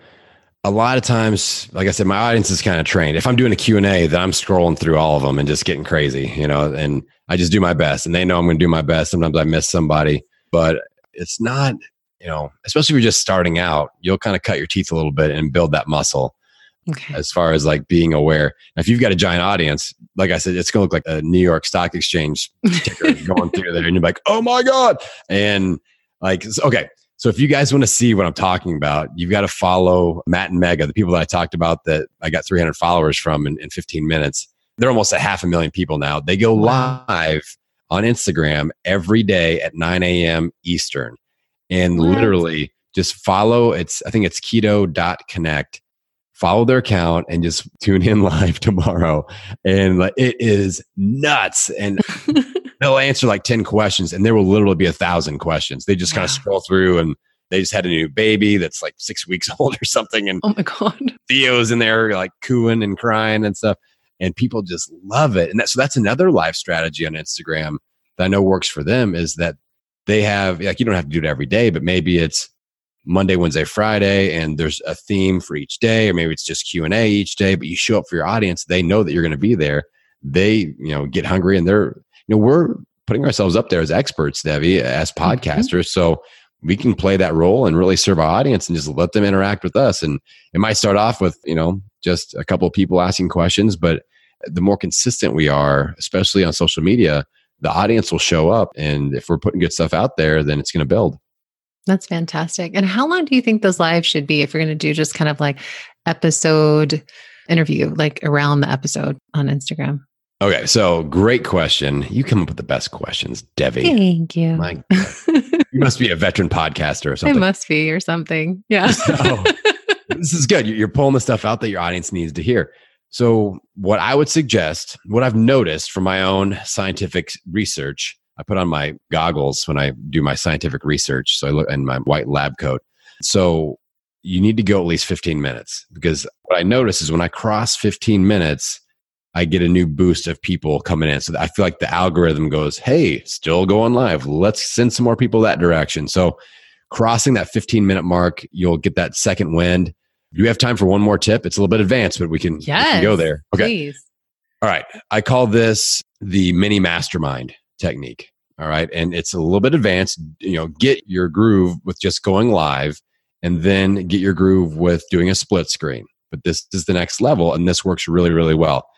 a lot of times, like I said, my audience is kind of trained. If I'm doing a Q&A, then I'm scrolling through all of them and just getting crazy, you know, and I just do my best and they know I'm going to do my best. Sometimes I miss somebody, but it's not, you know, especially if you're just starting out, you'll kind of cut your teeth a little bit and build that muscle okay. as far as like being aware. Now, if you've got a giant audience, like I said, it's going to look like a New York Stock Exchange ticker going through there, and you're like, "Oh my god!" And like, okay, so if you guys want to see what I'm talking about, you've got to follow Matt and Megha, the people that I talked about that I got 300 followers from in, in 15 minutes. They're almost a half a million people now. They go live on Instagram every day at 9 a.m. Eastern, and literally just follow. It's I think it's keto.connect follow their account and just tune in live tomorrow and it is nuts and they'll answer like 10 questions and there will literally be a thousand questions they just kind of scroll through and they just had a new baby that's like six weeks old or something and oh my God. theo's in there like cooing and crying and stuff and people just love it and that, so that's another live strategy on instagram that i know works for them is that they have like you don't have to do it every day but maybe it's Monday, Wednesday, Friday, and there's a theme for each day, or maybe it's just Q and A each day. But you show up for your audience; they know that you're going to be there. They, you know, get hungry, and they're, you know, we're putting ourselves up there as experts, Debbie, as mm-hmm. podcasters, so we can play that role and really serve our audience and just let them interact with us. And it might start off with, you know, just a couple of people asking questions, but the more consistent we are, especially on social media, the audience will show up. And if we're putting good stuff out there, then it's going to build. That's fantastic. And how long do you think those lives should be if you're going to do just kind of like episode interview, like around the episode on Instagram? Okay, so great question. You come up with the best questions, Debbie. Thank you. My, you must be a veteran podcaster or something. it must be or something. Yeah. So, this is good. You're pulling the stuff out that your audience needs to hear. So, what I would suggest, what I've noticed from my own scientific research, I put on my goggles when I do my scientific research. So I look in my white lab coat. So you need to go at least 15 minutes because what I notice is when I cross 15 minutes, I get a new boost of people coming in. So I feel like the algorithm goes, Hey, still going live. Let's send some more people that direction. So crossing that 15 minute mark, you'll get that second wind. Do you have time for one more tip? It's a little bit advanced, but we can, we can go there. Okay. Please. All right. I call this the mini mastermind technique. All right. And it's a little bit advanced. You know, get your groove with just going live and then get your groove with doing a split screen. But this is the next level and this works really, really well.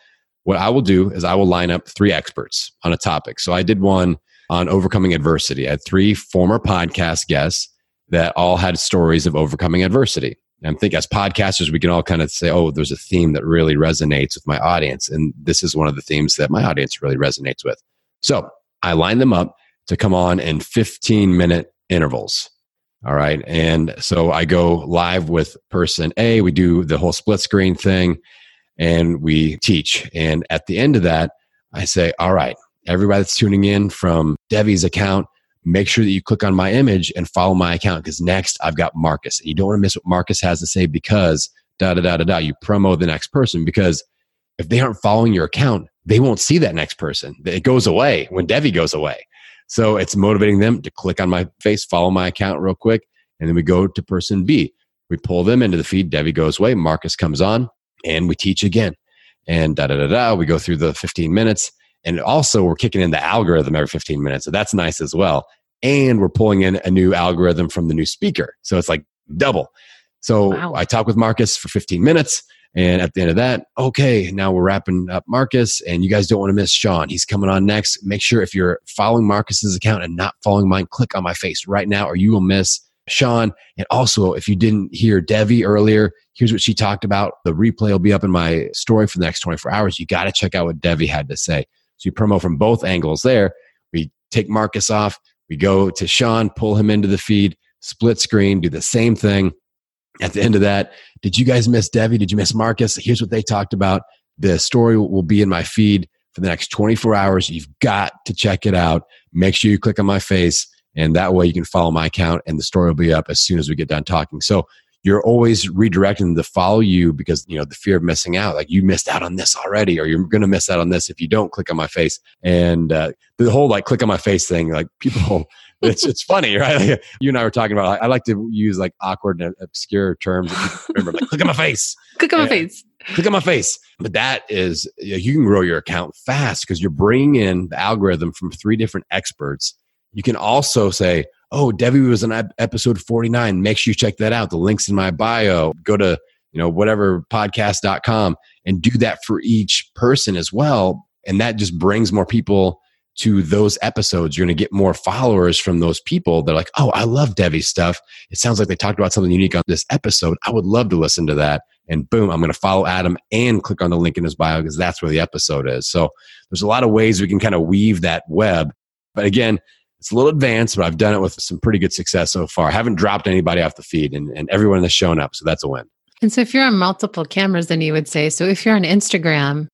What I will do is I will line up three experts on a topic. So I did one on overcoming adversity. I had three former podcast guests that all had stories of overcoming adversity. And I think as podcasters, we can all kind of say, oh, there's a theme that really resonates with my audience. And this is one of the themes that my audience really resonates with. So I line them up to come on in 15 minute intervals. All right. And so I go live with person A. We do the whole split screen thing and we teach. And at the end of that, I say, all right, everybody that's tuning in from Devi's account, make sure that you click on my image and follow my account because next I've got Marcus. And you don't want to miss what Marcus has to say because da da da da da. You promo the next person because if they aren't following your account, they won't see that next person. It goes away when Devi goes away. So it's motivating them to click on my face, follow my account real quick, and then we go to person B. We pull them into the feed. Devi goes away. Marcus comes on, and we teach again. And da da da da. We go through the 15 minutes. And also, we're kicking in the algorithm every 15 minutes. So that's nice as well. And we're pulling in a new algorithm from the new speaker. So it's like double. So Wow. I talk with Marcus for 15 minutes. And at the end of that, okay, now we're wrapping up Marcus, and you guys don't want to miss Sean. He's coming on next. Make sure if you're following Marcus's account and not following mine, click on my face right now, or you will miss Sean. And also, if you didn't hear Devi earlier, here's what she talked about. The replay will be up in my story for the next 24 hours. You got to check out what Devi had to say. So you promo from both angles there. We take Marcus off, we go to Sean, pull him into the feed, split screen, do the same thing. At the end of that, did you guys miss Devi? Did you miss Marcus? Here's what they talked about. The story will be in my feed for the next 24 hours. You've got to check it out. Make sure you click on my face, and that way you can follow my account, and the story will be up as soon as we get done talking. So you're always redirecting them to follow you because you know the fear of missing out like you missed out on this already or you're going to miss out on this if you don't click on my face. And uh, the whole like click on my face thing like people it's it's funny right? Like, you and i were talking about i like to use like awkward and obscure terms remember like click on my face. Click on my face. Click on my face. But that is you can grow your account fast because you're bringing in the algorithm from three different experts you can also say oh, Debbie was on episode 49. Make sure you check that out. The link's in my bio. Go to, you know, whatever podcast.com and do that for each person as well. And that just brings more people to those episodes. You're going to get more followers from those people. They're like, oh, I love Debbie's stuff. It sounds like they talked about something unique on this episode. I would love to listen to that. And boom, I'm going to follow Adam and click on the link in his bio because that's where the episode is. So there's a lot of ways we can kind of weave that web. But again, it's a little advanced, but I've done it with some pretty good success so far. I haven't dropped anybody off the feed, and, and everyone has shown up. So that's a win. And so if you're on multiple cameras, then you would say, so if you're on Instagram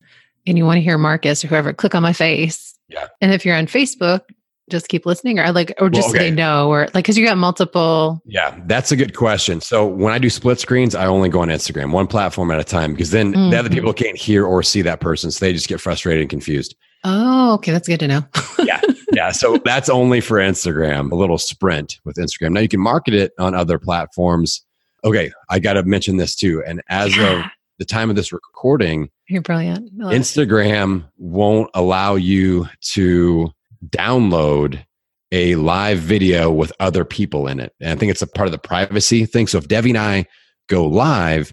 and you want to hear Marcus or whoever, click on my face. Yeah. And if you're on Facebook, just keep listening or like or just well, okay. say no or like because you got multiple yeah that's a good question so when i do split screens i only go on instagram one platform at a time because then mm-hmm. the other mm-hmm. people can't hear or see that person so they just get frustrated and confused oh okay that's good to know yeah yeah, so that's only for Instagram, a little sprint with Instagram. Now you can market it on other platforms. Okay, I got to mention this too. And as yeah. of the time of this recording, you're brilliant. Instagram won't allow you to download a live video with other people in it. And I think it's a part of the privacy thing. So if Debbie and I go live,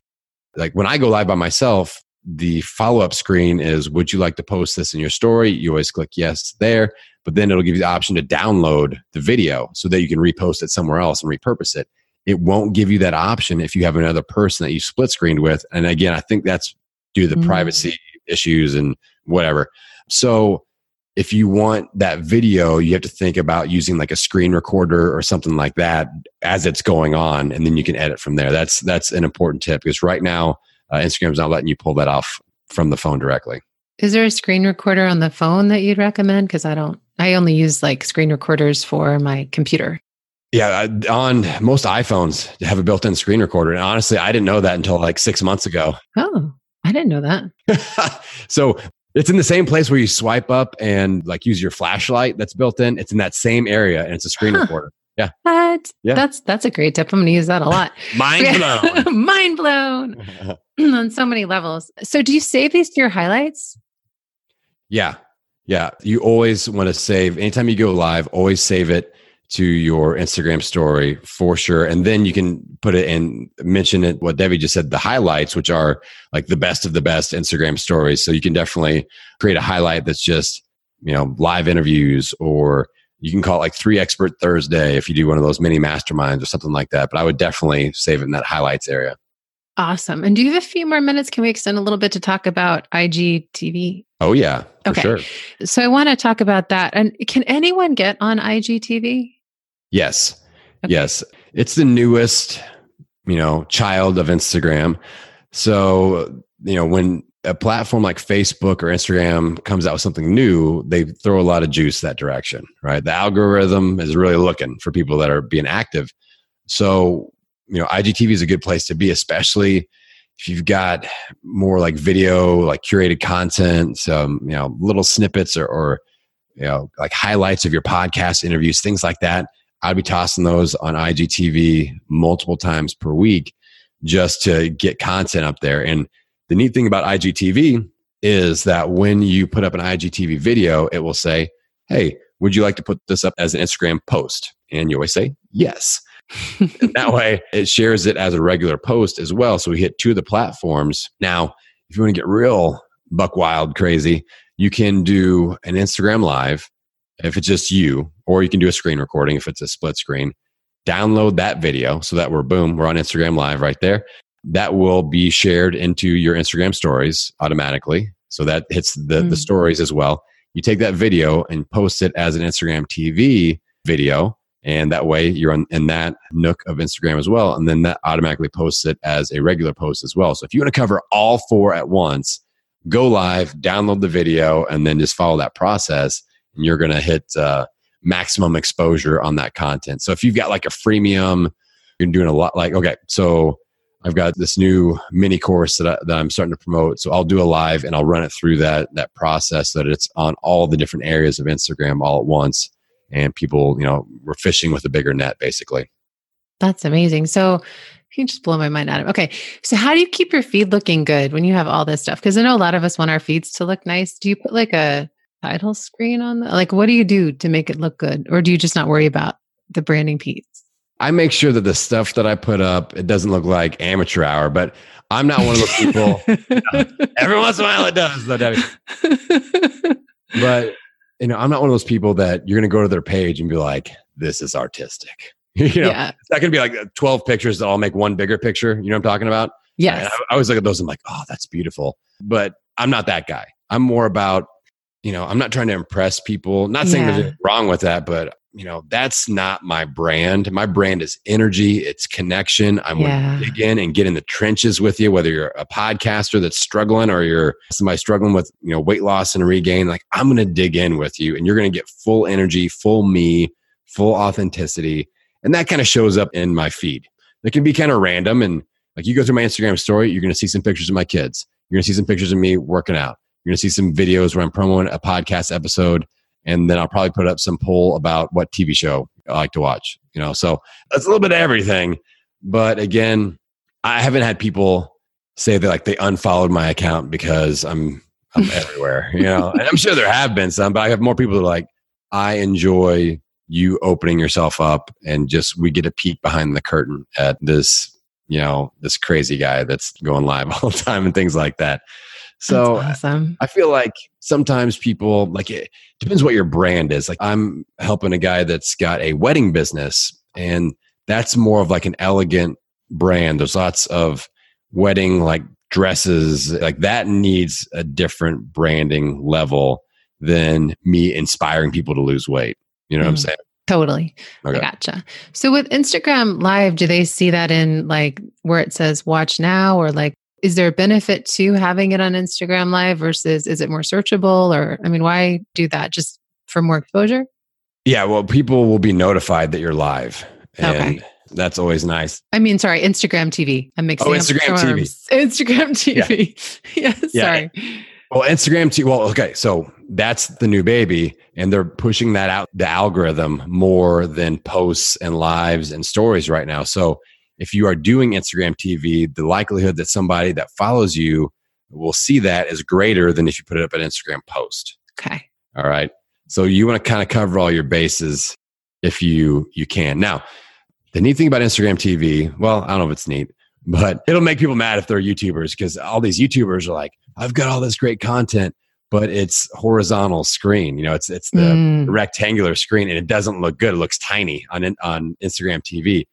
like when I go live by myself, the follow up screen is Would you like to post this in your story? You always click yes there but then it'll give you the option to download the video so that you can repost it somewhere else and repurpose it. It won't give you that option if you have another person that you split screened with. And again, I think that's due to the mm. privacy issues and whatever. So if you want that video, you have to think about using like a screen recorder or something like that as it's going on, and then you can edit from there. That's that's an important tip because right now uh, Instagram's not letting you pull that off from the phone directly. Is there a screen recorder on the phone that you'd recommend? Because I don't I only use like screen recorders for my computer. Yeah, on most iPhones have a built-in screen recorder, and honestly, I didn't know that until like six months ago. Oh, I didn't know that. so it's in the same place where you swipe up and like use your flashlight that's built in. It's in that same area, and it's a screen huh. recorder. Yeah. What? Yeah. That's that's a great tip. I'm going to use that a lot. Mind blown. Mind blown on so many levels. So, do you save these to your highlights? Yeah, yeah, you always want to save anytime you go live, always save it to your Instagram story for sure. And then you can put it and mention it what Debbie just said, the highlights, which are like the best of the best Instagram stories. So you can definitely create a highlight that's just, you know, live interviews or you can call it like three expert Thursday if you do one of those mini masterminds or something like that. But I would definitely save it in that highlights area. Awesome. And do you have a few more minutes? Can we extend a little bit to talk about IGTV? Oh, yeah. okay. Sure. So I want to talk about that. And can anyone get on IGTV? Yes. Okay. Yes. It's the newest, you know, child of Instagram. So, you know, when a platform like Facebook or Instagram comes out with something new, they throw a lot of juice that direction, right? The algorithm is really looking for people that are being active. So you know igtv is a good place to be especially if you've got more like video like curated content some you know little snippets or, or you know like highlights of your podcast interviews things like that. I'd be tossing those on igtv multiple times per week just to get content up there. And the neat thing about igtv is that when you put up an igtv video it will say hey would you like to put this up as an instagram post? And you always say yes that way it shares it as a regular post as well. So we hit two of the platforms. Now, if you want to get real buck wild crazy, you can do an Instagram live if it's just you, or you can do a screen recording if it's a split screen. Download that video so that we're boom, we're on Instagram live right there. That will be shared into your Instagram stories automatically. So that hits the, mm. the stories as well. You take that video and post it as an Instagram TV video and that way you're on, in that nook of Instagram as well. And then that automatically posts it as a regular post as well. So if you want to cover all four at once, go live, download the video, and then just follow that process. And you're going to hit uh, maximum exposure on that content. So if you've got like a freemium, you're doing a lot like, okay, so I've got this new mini course that, I, that I'm starting to promote. So I'll do a live and I'll run it through that, that process so that it's on all the different areas of Instagram all at once. And people, you know, we're fishing with a bigger net basically. That's amazing. So you just blow my mind out of okay so how do you keep your feed looking good when you have all this stuff? Because i know a lot of us want our feeds to look nice. Do you put like a title screen on the, like what do you do to make it look good? Or do you just not worry about the branding piece? I make sure that the stuff that i put up it doesn't look like amateur hour but i'm not one of those people. Every once in a while it does though debbie. But you know i'm not one of those people that you're going to go to their page and be like this is artistic you know, yeah. it's not going to be like uh, 12 pictures that all make one bigger picture. You know what I'm talking about? Yes. I, I always look at those and I'm like, oh, that's beautiful. But I'm not that guy. I'm more about, you know, I'm not trying to impress people. Not saying yeah. there's wrong with that, but you know, that's not my brand. My brand is energy, it's connection. I'm yeah. going to dig in and get in the trenches with you, whether you're a podcaster that's struggling or you're somebody struggling with, you know, weight loss and regain. Like, I'm going to dig in with you and you're going to get full energy, full me, full authenticity. And that kind of shows up in my feed. It can be kind of random. And like you go through my Instagram story, you're going to see some pictures of my kids. You're going to see some pictures of me working out. You're going to see some videos where I'm promoting a podcast episode. And then I'll probably put up some poll about what TV show I like to watch. You know, so that's a little bit of everything. But again, I haven't had people say that like they unfollowed my account because I'm I'm everywhere. You know, and I'm sure there have been some, but I have more people that are like, I enjoy you opening yourself up and just we get a peek behind the curtain at this you know this crazy guy that's going live all the time and things like that so awesome. i feel like sometimes people like it depends what your brand is like i'm helping a guy that's got a wedding business and that's more of like an elegant brand there's lots of wedding like dresses like that needs a different branding level than me inspiring people to lose weight you know mm. what I'm mm. saying? Totally. Okay. I gotcha. So with Instagram Live, do they see that in like where it says watch now or like is there a benefit to having it on Instagram Live versus is it more searchable or I mean, why do that? Just for more exposure? Yeah, well, people will be notified that you're live. And okay. that's always nice. I mean, sorry, Instagram TV. I'm mixing oh, Instagram TV. Instagram TV. Yeah. yes, yeah. sorry. Well, Instagram TV. Well, okay, so that's the new baby and they're pushing that out the algorithm more than posts and lives and stories right now so if you are doing instagram tv the likelihood that somebody that follows you will see that is greater than if you put it up an instagram post okay all right so you want to kind of cover all your bases if you you can now the neat thing about instagram tv well i don't know if it's neat but it'll make people mad if they're youtubers because all these youtubers are like i've got all this great content but it's horizontal screen. You know, it's it's the mm. rectangular screen, and it doesn't look good. It looks tiny on on Instagram TV.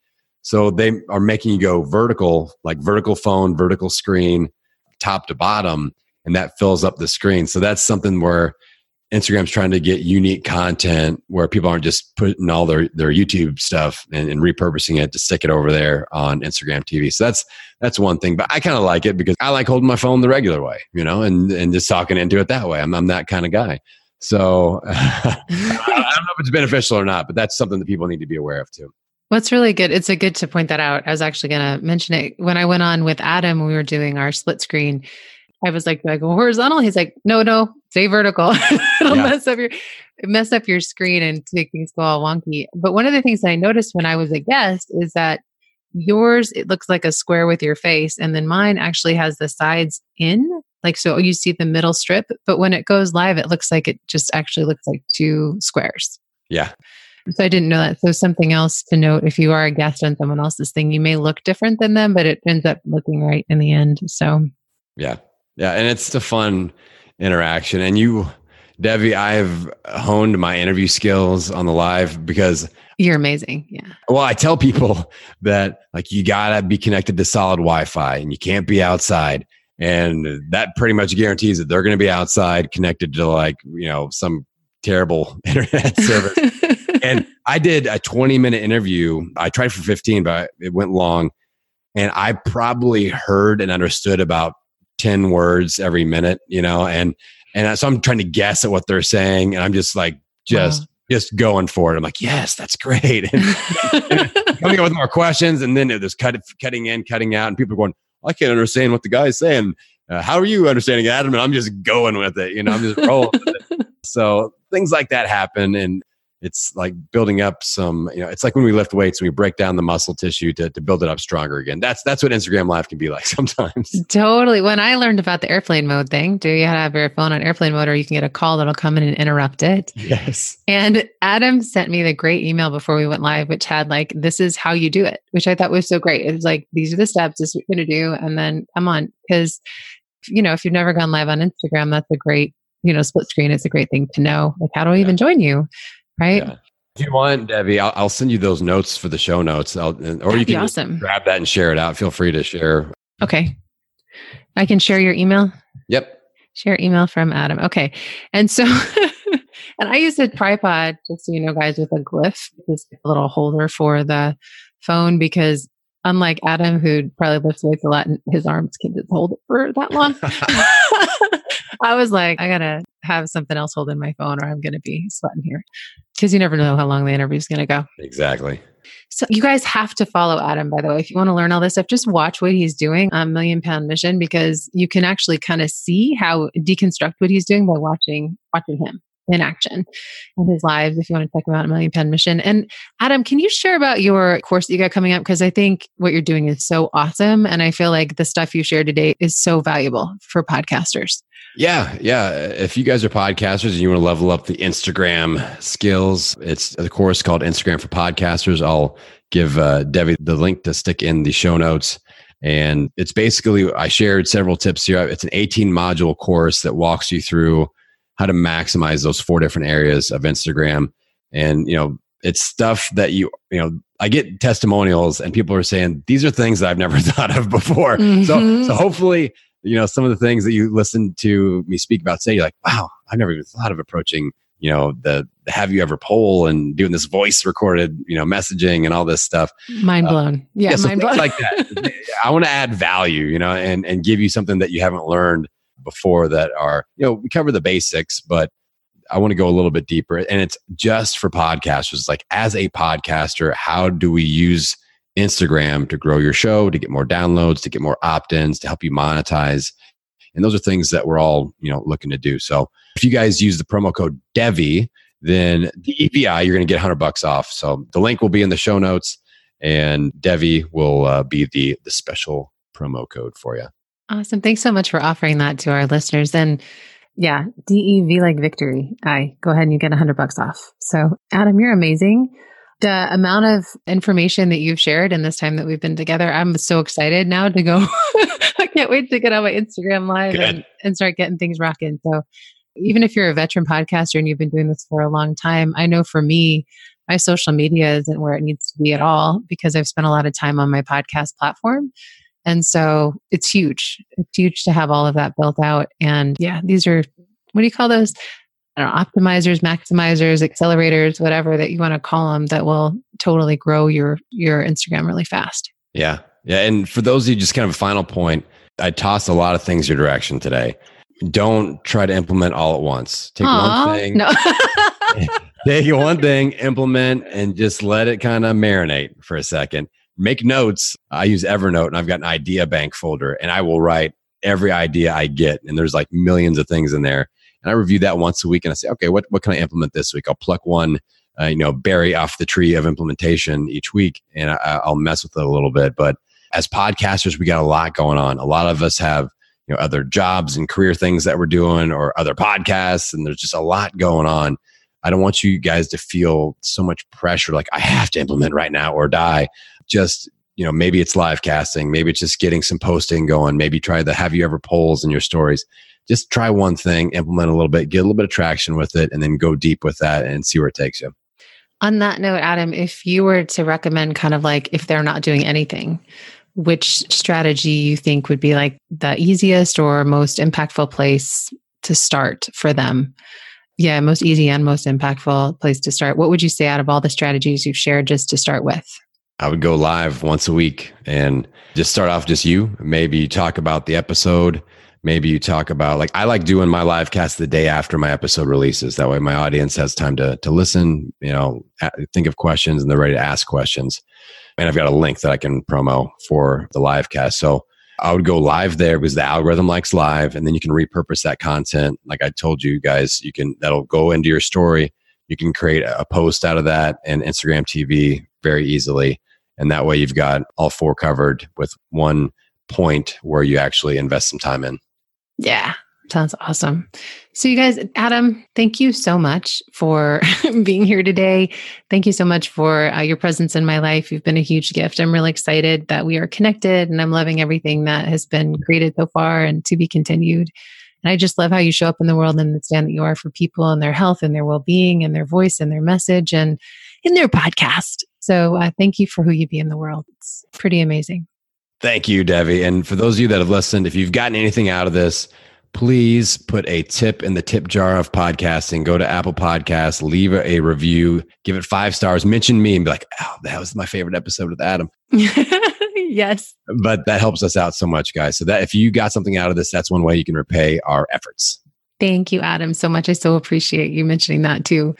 So they are making you go vertical, like vertical phone, vertical screen, top to bottom, and that fills up the screen. So that's something where Instagram's trying to get unique content where people aren't just putting all their, their YouTube stuff and, and repurposing it to stick it over there on Instagram TV. So that's that's one thing. But I kind of like it because I like holding my phone the regular way, you know, and and just talking into it that way. I'm I'm that kind of guy. So I don't know if it's beneficial or not, but that's something that people need to be aware of too. What's really good, it's a good to point that out. I was actually going to mention it when I went on with Adam. We were doing our split screen I was like, do I go horizontal? He's like, no, no, stay vertical. It'll yeah. mess up your mess up your screen and make things go all wonky. But one of the things that I noticed when I was a guest is that yours it looks like a square with your face, and then mine actually has the sides in. Like so, you see the middle strip, but when it goes live, it looks like it just actually looks like two squares. Yeah. So I didn't know that. So something else to note: if you are a guest on someone else's thing, you may look different than them, but it ends up looking right in the end. So yeah, yeah, and it's a fun interaction. And you, Debbie, I've honed my interview skills on the live because you're amazing. Yeah. Well, I tell people that like you gotta be connected to solid Wi-Fi and you can't be outside. And that pretty much guarantees that they're gonna be outside connected to like, you know, some terrible internet service. And I did a 20 minute interview. I tried for 15, but it went long. And I probably heard and understood about 10 words every minute, you know, and, and so I'm trying to guess at what they're saying. And I'm just like, just, wow. just going for it. I'm like, yes, that's great. And, and coming up with more questions. And then there's cut, cutting in, cutting out, and people are going, I can't understand what the guy's saying. Uh, how are you understanding Adam? And I'm just going with it. You know, I'm just rolling. so things like that happen. And it's like building up some you know it's like when we lift weights and we break down the muscle tissue to, to build it up stronger again. That's that's what instagram live can be like sometimes. Totally. When i learned about the airplane mode thing do you have your phone on airplane mode or you can get a call that'll come in and interrupt it? Yes. And adam sent me the great email before we went live which had like this is how you do it which i thought was so great. It was like these are the steps this is what you're going to do and then come on. Because you know if you've never gone live on instagram that's a great you know split screen. Is a great thing to know. Like how do i yeah. even join you right? Yeah. If you want, Debbie, I'll, I'll, send you those notes for the show notes, I'll, or That'd you can awesome. grab that and share it out. Feel free to share. Okay, I can share your email. Yep. Share email from Adam. Okay, and so, and I use a tripod just so you know, guys, with a Glif, this little holder for the phone because unlike Adam, who probably lifts weights a lot and his arms can just hold it for that long. I was like, I gotta have something else holding my phone or I'm gonna be sweating here. Because you never know how long the interview is gonna go. Exactly. So you guys have to follow Adam, by the way. If you want to learn all this stuff, just watch what he's doing on Million Pound Mission because you can actually kind of see how deconstruct what he's doing by watching watching him in action in his lives if you want to check him out a million pound mission. And adam can you share about your course that you got coming up? Because i think what you're doing is so awesome and i feel like the stuff you shared today is so valuable for podcasters. Yeah yeah. If you guys are podcasters and you want to level up the instagram skills it's a course called instagram for podcasters. I'll give uh, debbie the link to stick in the show notes. And it's basically i shared several tips here. It's an 18 module course that walks you through how to maximize those four different areas of Instagram. And, you know, it's stuff that you, you know, I get testimonials and people are saying, these are things that I've never thought of before. Mm-hmm. So, so hopefully, you know, some of the things that you listen to me speak about say, you're like, wow, I've never even thought of approaching, you know, the, the have you ever poll and doing this voice recorded, you know, messaging and all this stuff. Mind uh, blown. Uh, yeah, yeah so mind blown. like that. I want to add value, you know, and, and give you something that you haven't learned before that are, you know, we cover the basics, but I want to go a little bit deeper. And it's just for podcasters. Like, as a podcaster, how do we use Instagram to grow your show, to get more downloads, to get more opt ins, to help you monetize? And those are things that we're all, you know, looking to do. So if you guys use the promo code DEVI, then the EPI, you're going to get 100 bucks off. So the link will be in the show notes, and Devi will uh, be the the special promo code for you. Awesome. Thanks so much for offering that to our listeners. And yeah, DEV like victory. I go ahead and you get a hundred bucks off. So Adam, you're amazing. The amount of information that you've shared in this time that we've been together, I'm so excited now to go. I can't wait to get on my Instagram live and, and start getting things rocking. So even if you're a veteran podcaster and you've been doing this for a long time, I know for me, my social media isn't where it needs to be at all because I've spent a lot of time on my podcast platform. And so it's huge. It's huge to have all of that built out. And yeah, these are, what do you call those? Know, optimizers, maximizers, accelerators, whatever that you want to call them that will totally grow your your Instagram really fast. Yeah. Yeah. And for those of you, just kind of a final point, I tossed a lot of things your direction today. Don't try to implement all at once. Take Aww, one thing. No. take one thing, implement, and just let it kind of marinate for a second make notes. I use Evernote and I've got an idea bank folder and I will write every idea I get. And there's like millions of things in there. And I review that once a week and I say, okay, what, what can I implement this week? I'll pluck one, uh, you know, berry off the tree of implementation each week and I, I'll mess with it a little bit. But as podcasters, we got a lot going on. A lot of us have, you know, other jobs and career things that we're doing or other podcasts. And there's just a lot going on. I don't want you guys to feel so much pressure like I have to implement right now or die just you know maybe it's live casting maybe it's just getting some posting going maybe try the have you ever polls in your stories. Just try one thing implement a little bit get a little bit of traction with it and then go deep with that and see where it takes you. On that note adam if you were to recommend kind of like if they're not doing anything which strategy you think would be like the easiest or most impactful place to start for them? Yeah most easy and most impactful place to start. What would you say out of all the strategies you've shared just to start with I would go live once a week and just start off just you. Maybe you talk about the episode, maybe you talk about like I like doing my live cast the day after my episode releases. That way my audience has time to to listen, you know, think of questions and they're ready to ask questions. And I've got a link that I can promo for the live cast. So I would go live there because the algorithm likes live, and then you can repurpose that content. Like I told you guys, you can that'll go into your story. You can create a post out of that and Instagram TV very easily, and that way you've got all four covered with one point where you actually invest some time in. Yeah, Sounds awesome. So, you guys, Adam, thank you so much for being here today. Thank you so much for uh, your presence in my life. You've been a huge gift. I'm really excited that we are connected and I'm loving everything that has been created so far and to be continued. And I just love how you show up in the world and stand that you are for people and their health and their well being and their voice and their message and in their podcast. So, uh, thank you for who you be in the world. It's pretty amazing. Thank you, Devi. And for those of you that have listened, if you've gotten anything out of this, please put a tip in the tip jar of podcasting. Go to Apple Podcasts, leave a review, give it five stars, mention me, and be like, oh, that was my favorite episode with Adam. yes. But that helps us out so much, guys. So that if you got something out of this, that's one way you can repay our efforts. Thank you, Adam, so much. I so appreciate you mentioning that too.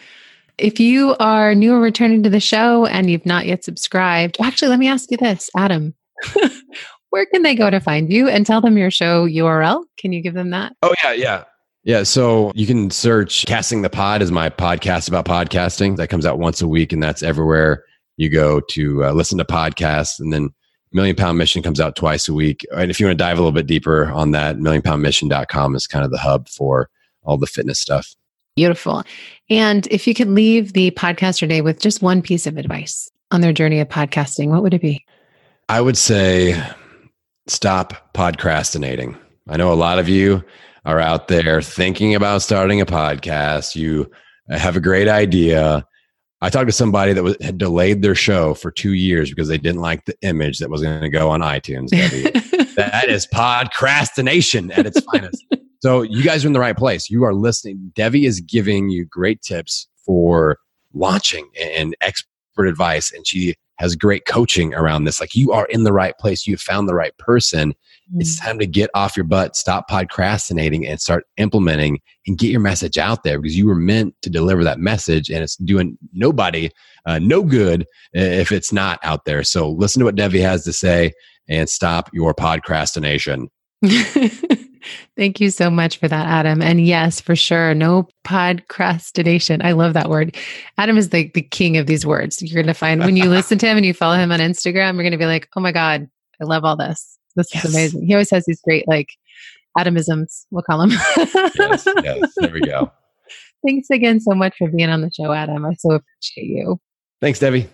If you are new or returning to the show and you've not yet subscribed, actually, let me ask you this, Adam. where can they go to find you and tell them your show URL? Can you give them that? Oh, yeah, yeah. Yeah, so you can search Casting the Pod is my podcast about podcasting that comes out once a week, and that's everywhere you go to uh, listen to podcasts. And then Million Pound Mission comes out twice a week. And if you want to dive a little bit deeper on that, millionpoundmission.com is kind of the hub for all the fitness stuff. Beautiful. And if you could leave the podcaster day with just one piece of advice on their journey of podcasting, what would it be? I would say stop podcrastinating. I know a lot of you are out there thinking about starting a podcast. You have a great idea. I talked to somebody that was, had delayed their show for two years because they didn't like the image that was going to go on iTunes. that is podcrastination at its finest. So you guys are in the right place. You are listening. Devi is giving you great tips for launching and expert advice, and she has great coaching around this. Like you are in the right place. You found the right person. Mm-hmm. It's mm. time to get off your butt, stop procrastinating and start implementing and get your message out there because you were meant to deliver that message and it's doing nobody uh, no good if it's not out there. So listen to what Devi has to say and stop your podcrastination. Thank you so much for that, Adam. And yes, for sure, no podcrastination. I love that word. Adam is the, the king of these words. You're going to find when you listen to him and you follow him on Instagram, you're going to be like, oh my God, I love all this. This yes. is amazing. He always has these great, like, Adamisms, we'll call them. yes, yes, there we go. Thanks again so much for being on the show, Adam. I so appreciate you. Thanks, Devi.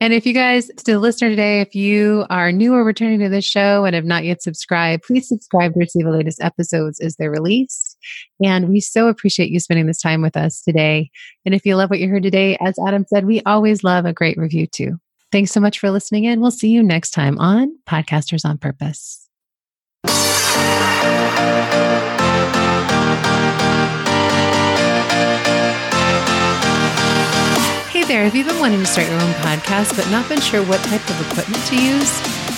And if you guys, to the listener today, if you are new or returning to this show and have not yet subscribed, please subscribe to receive the latest episodes as they're released. And we so appreciate you spending this time with us today. And if you love what you heard today, as Adam said, we always love a great review too. Thanks so much for listening in. We'll see you next time on Podcasters on Purpose. There. Have you been wanting to start your own podcast but not been sure what type of equipment to use?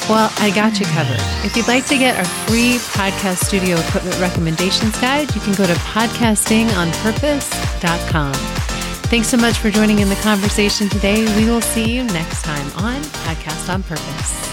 Well, I got you covered. If you'd like to get our free podcast studio equipment recommendations guide, you can go to podcastingonpurpose.com. Thanks so much for joining in the conversation today. We will see you next time on Podcast on Purpose.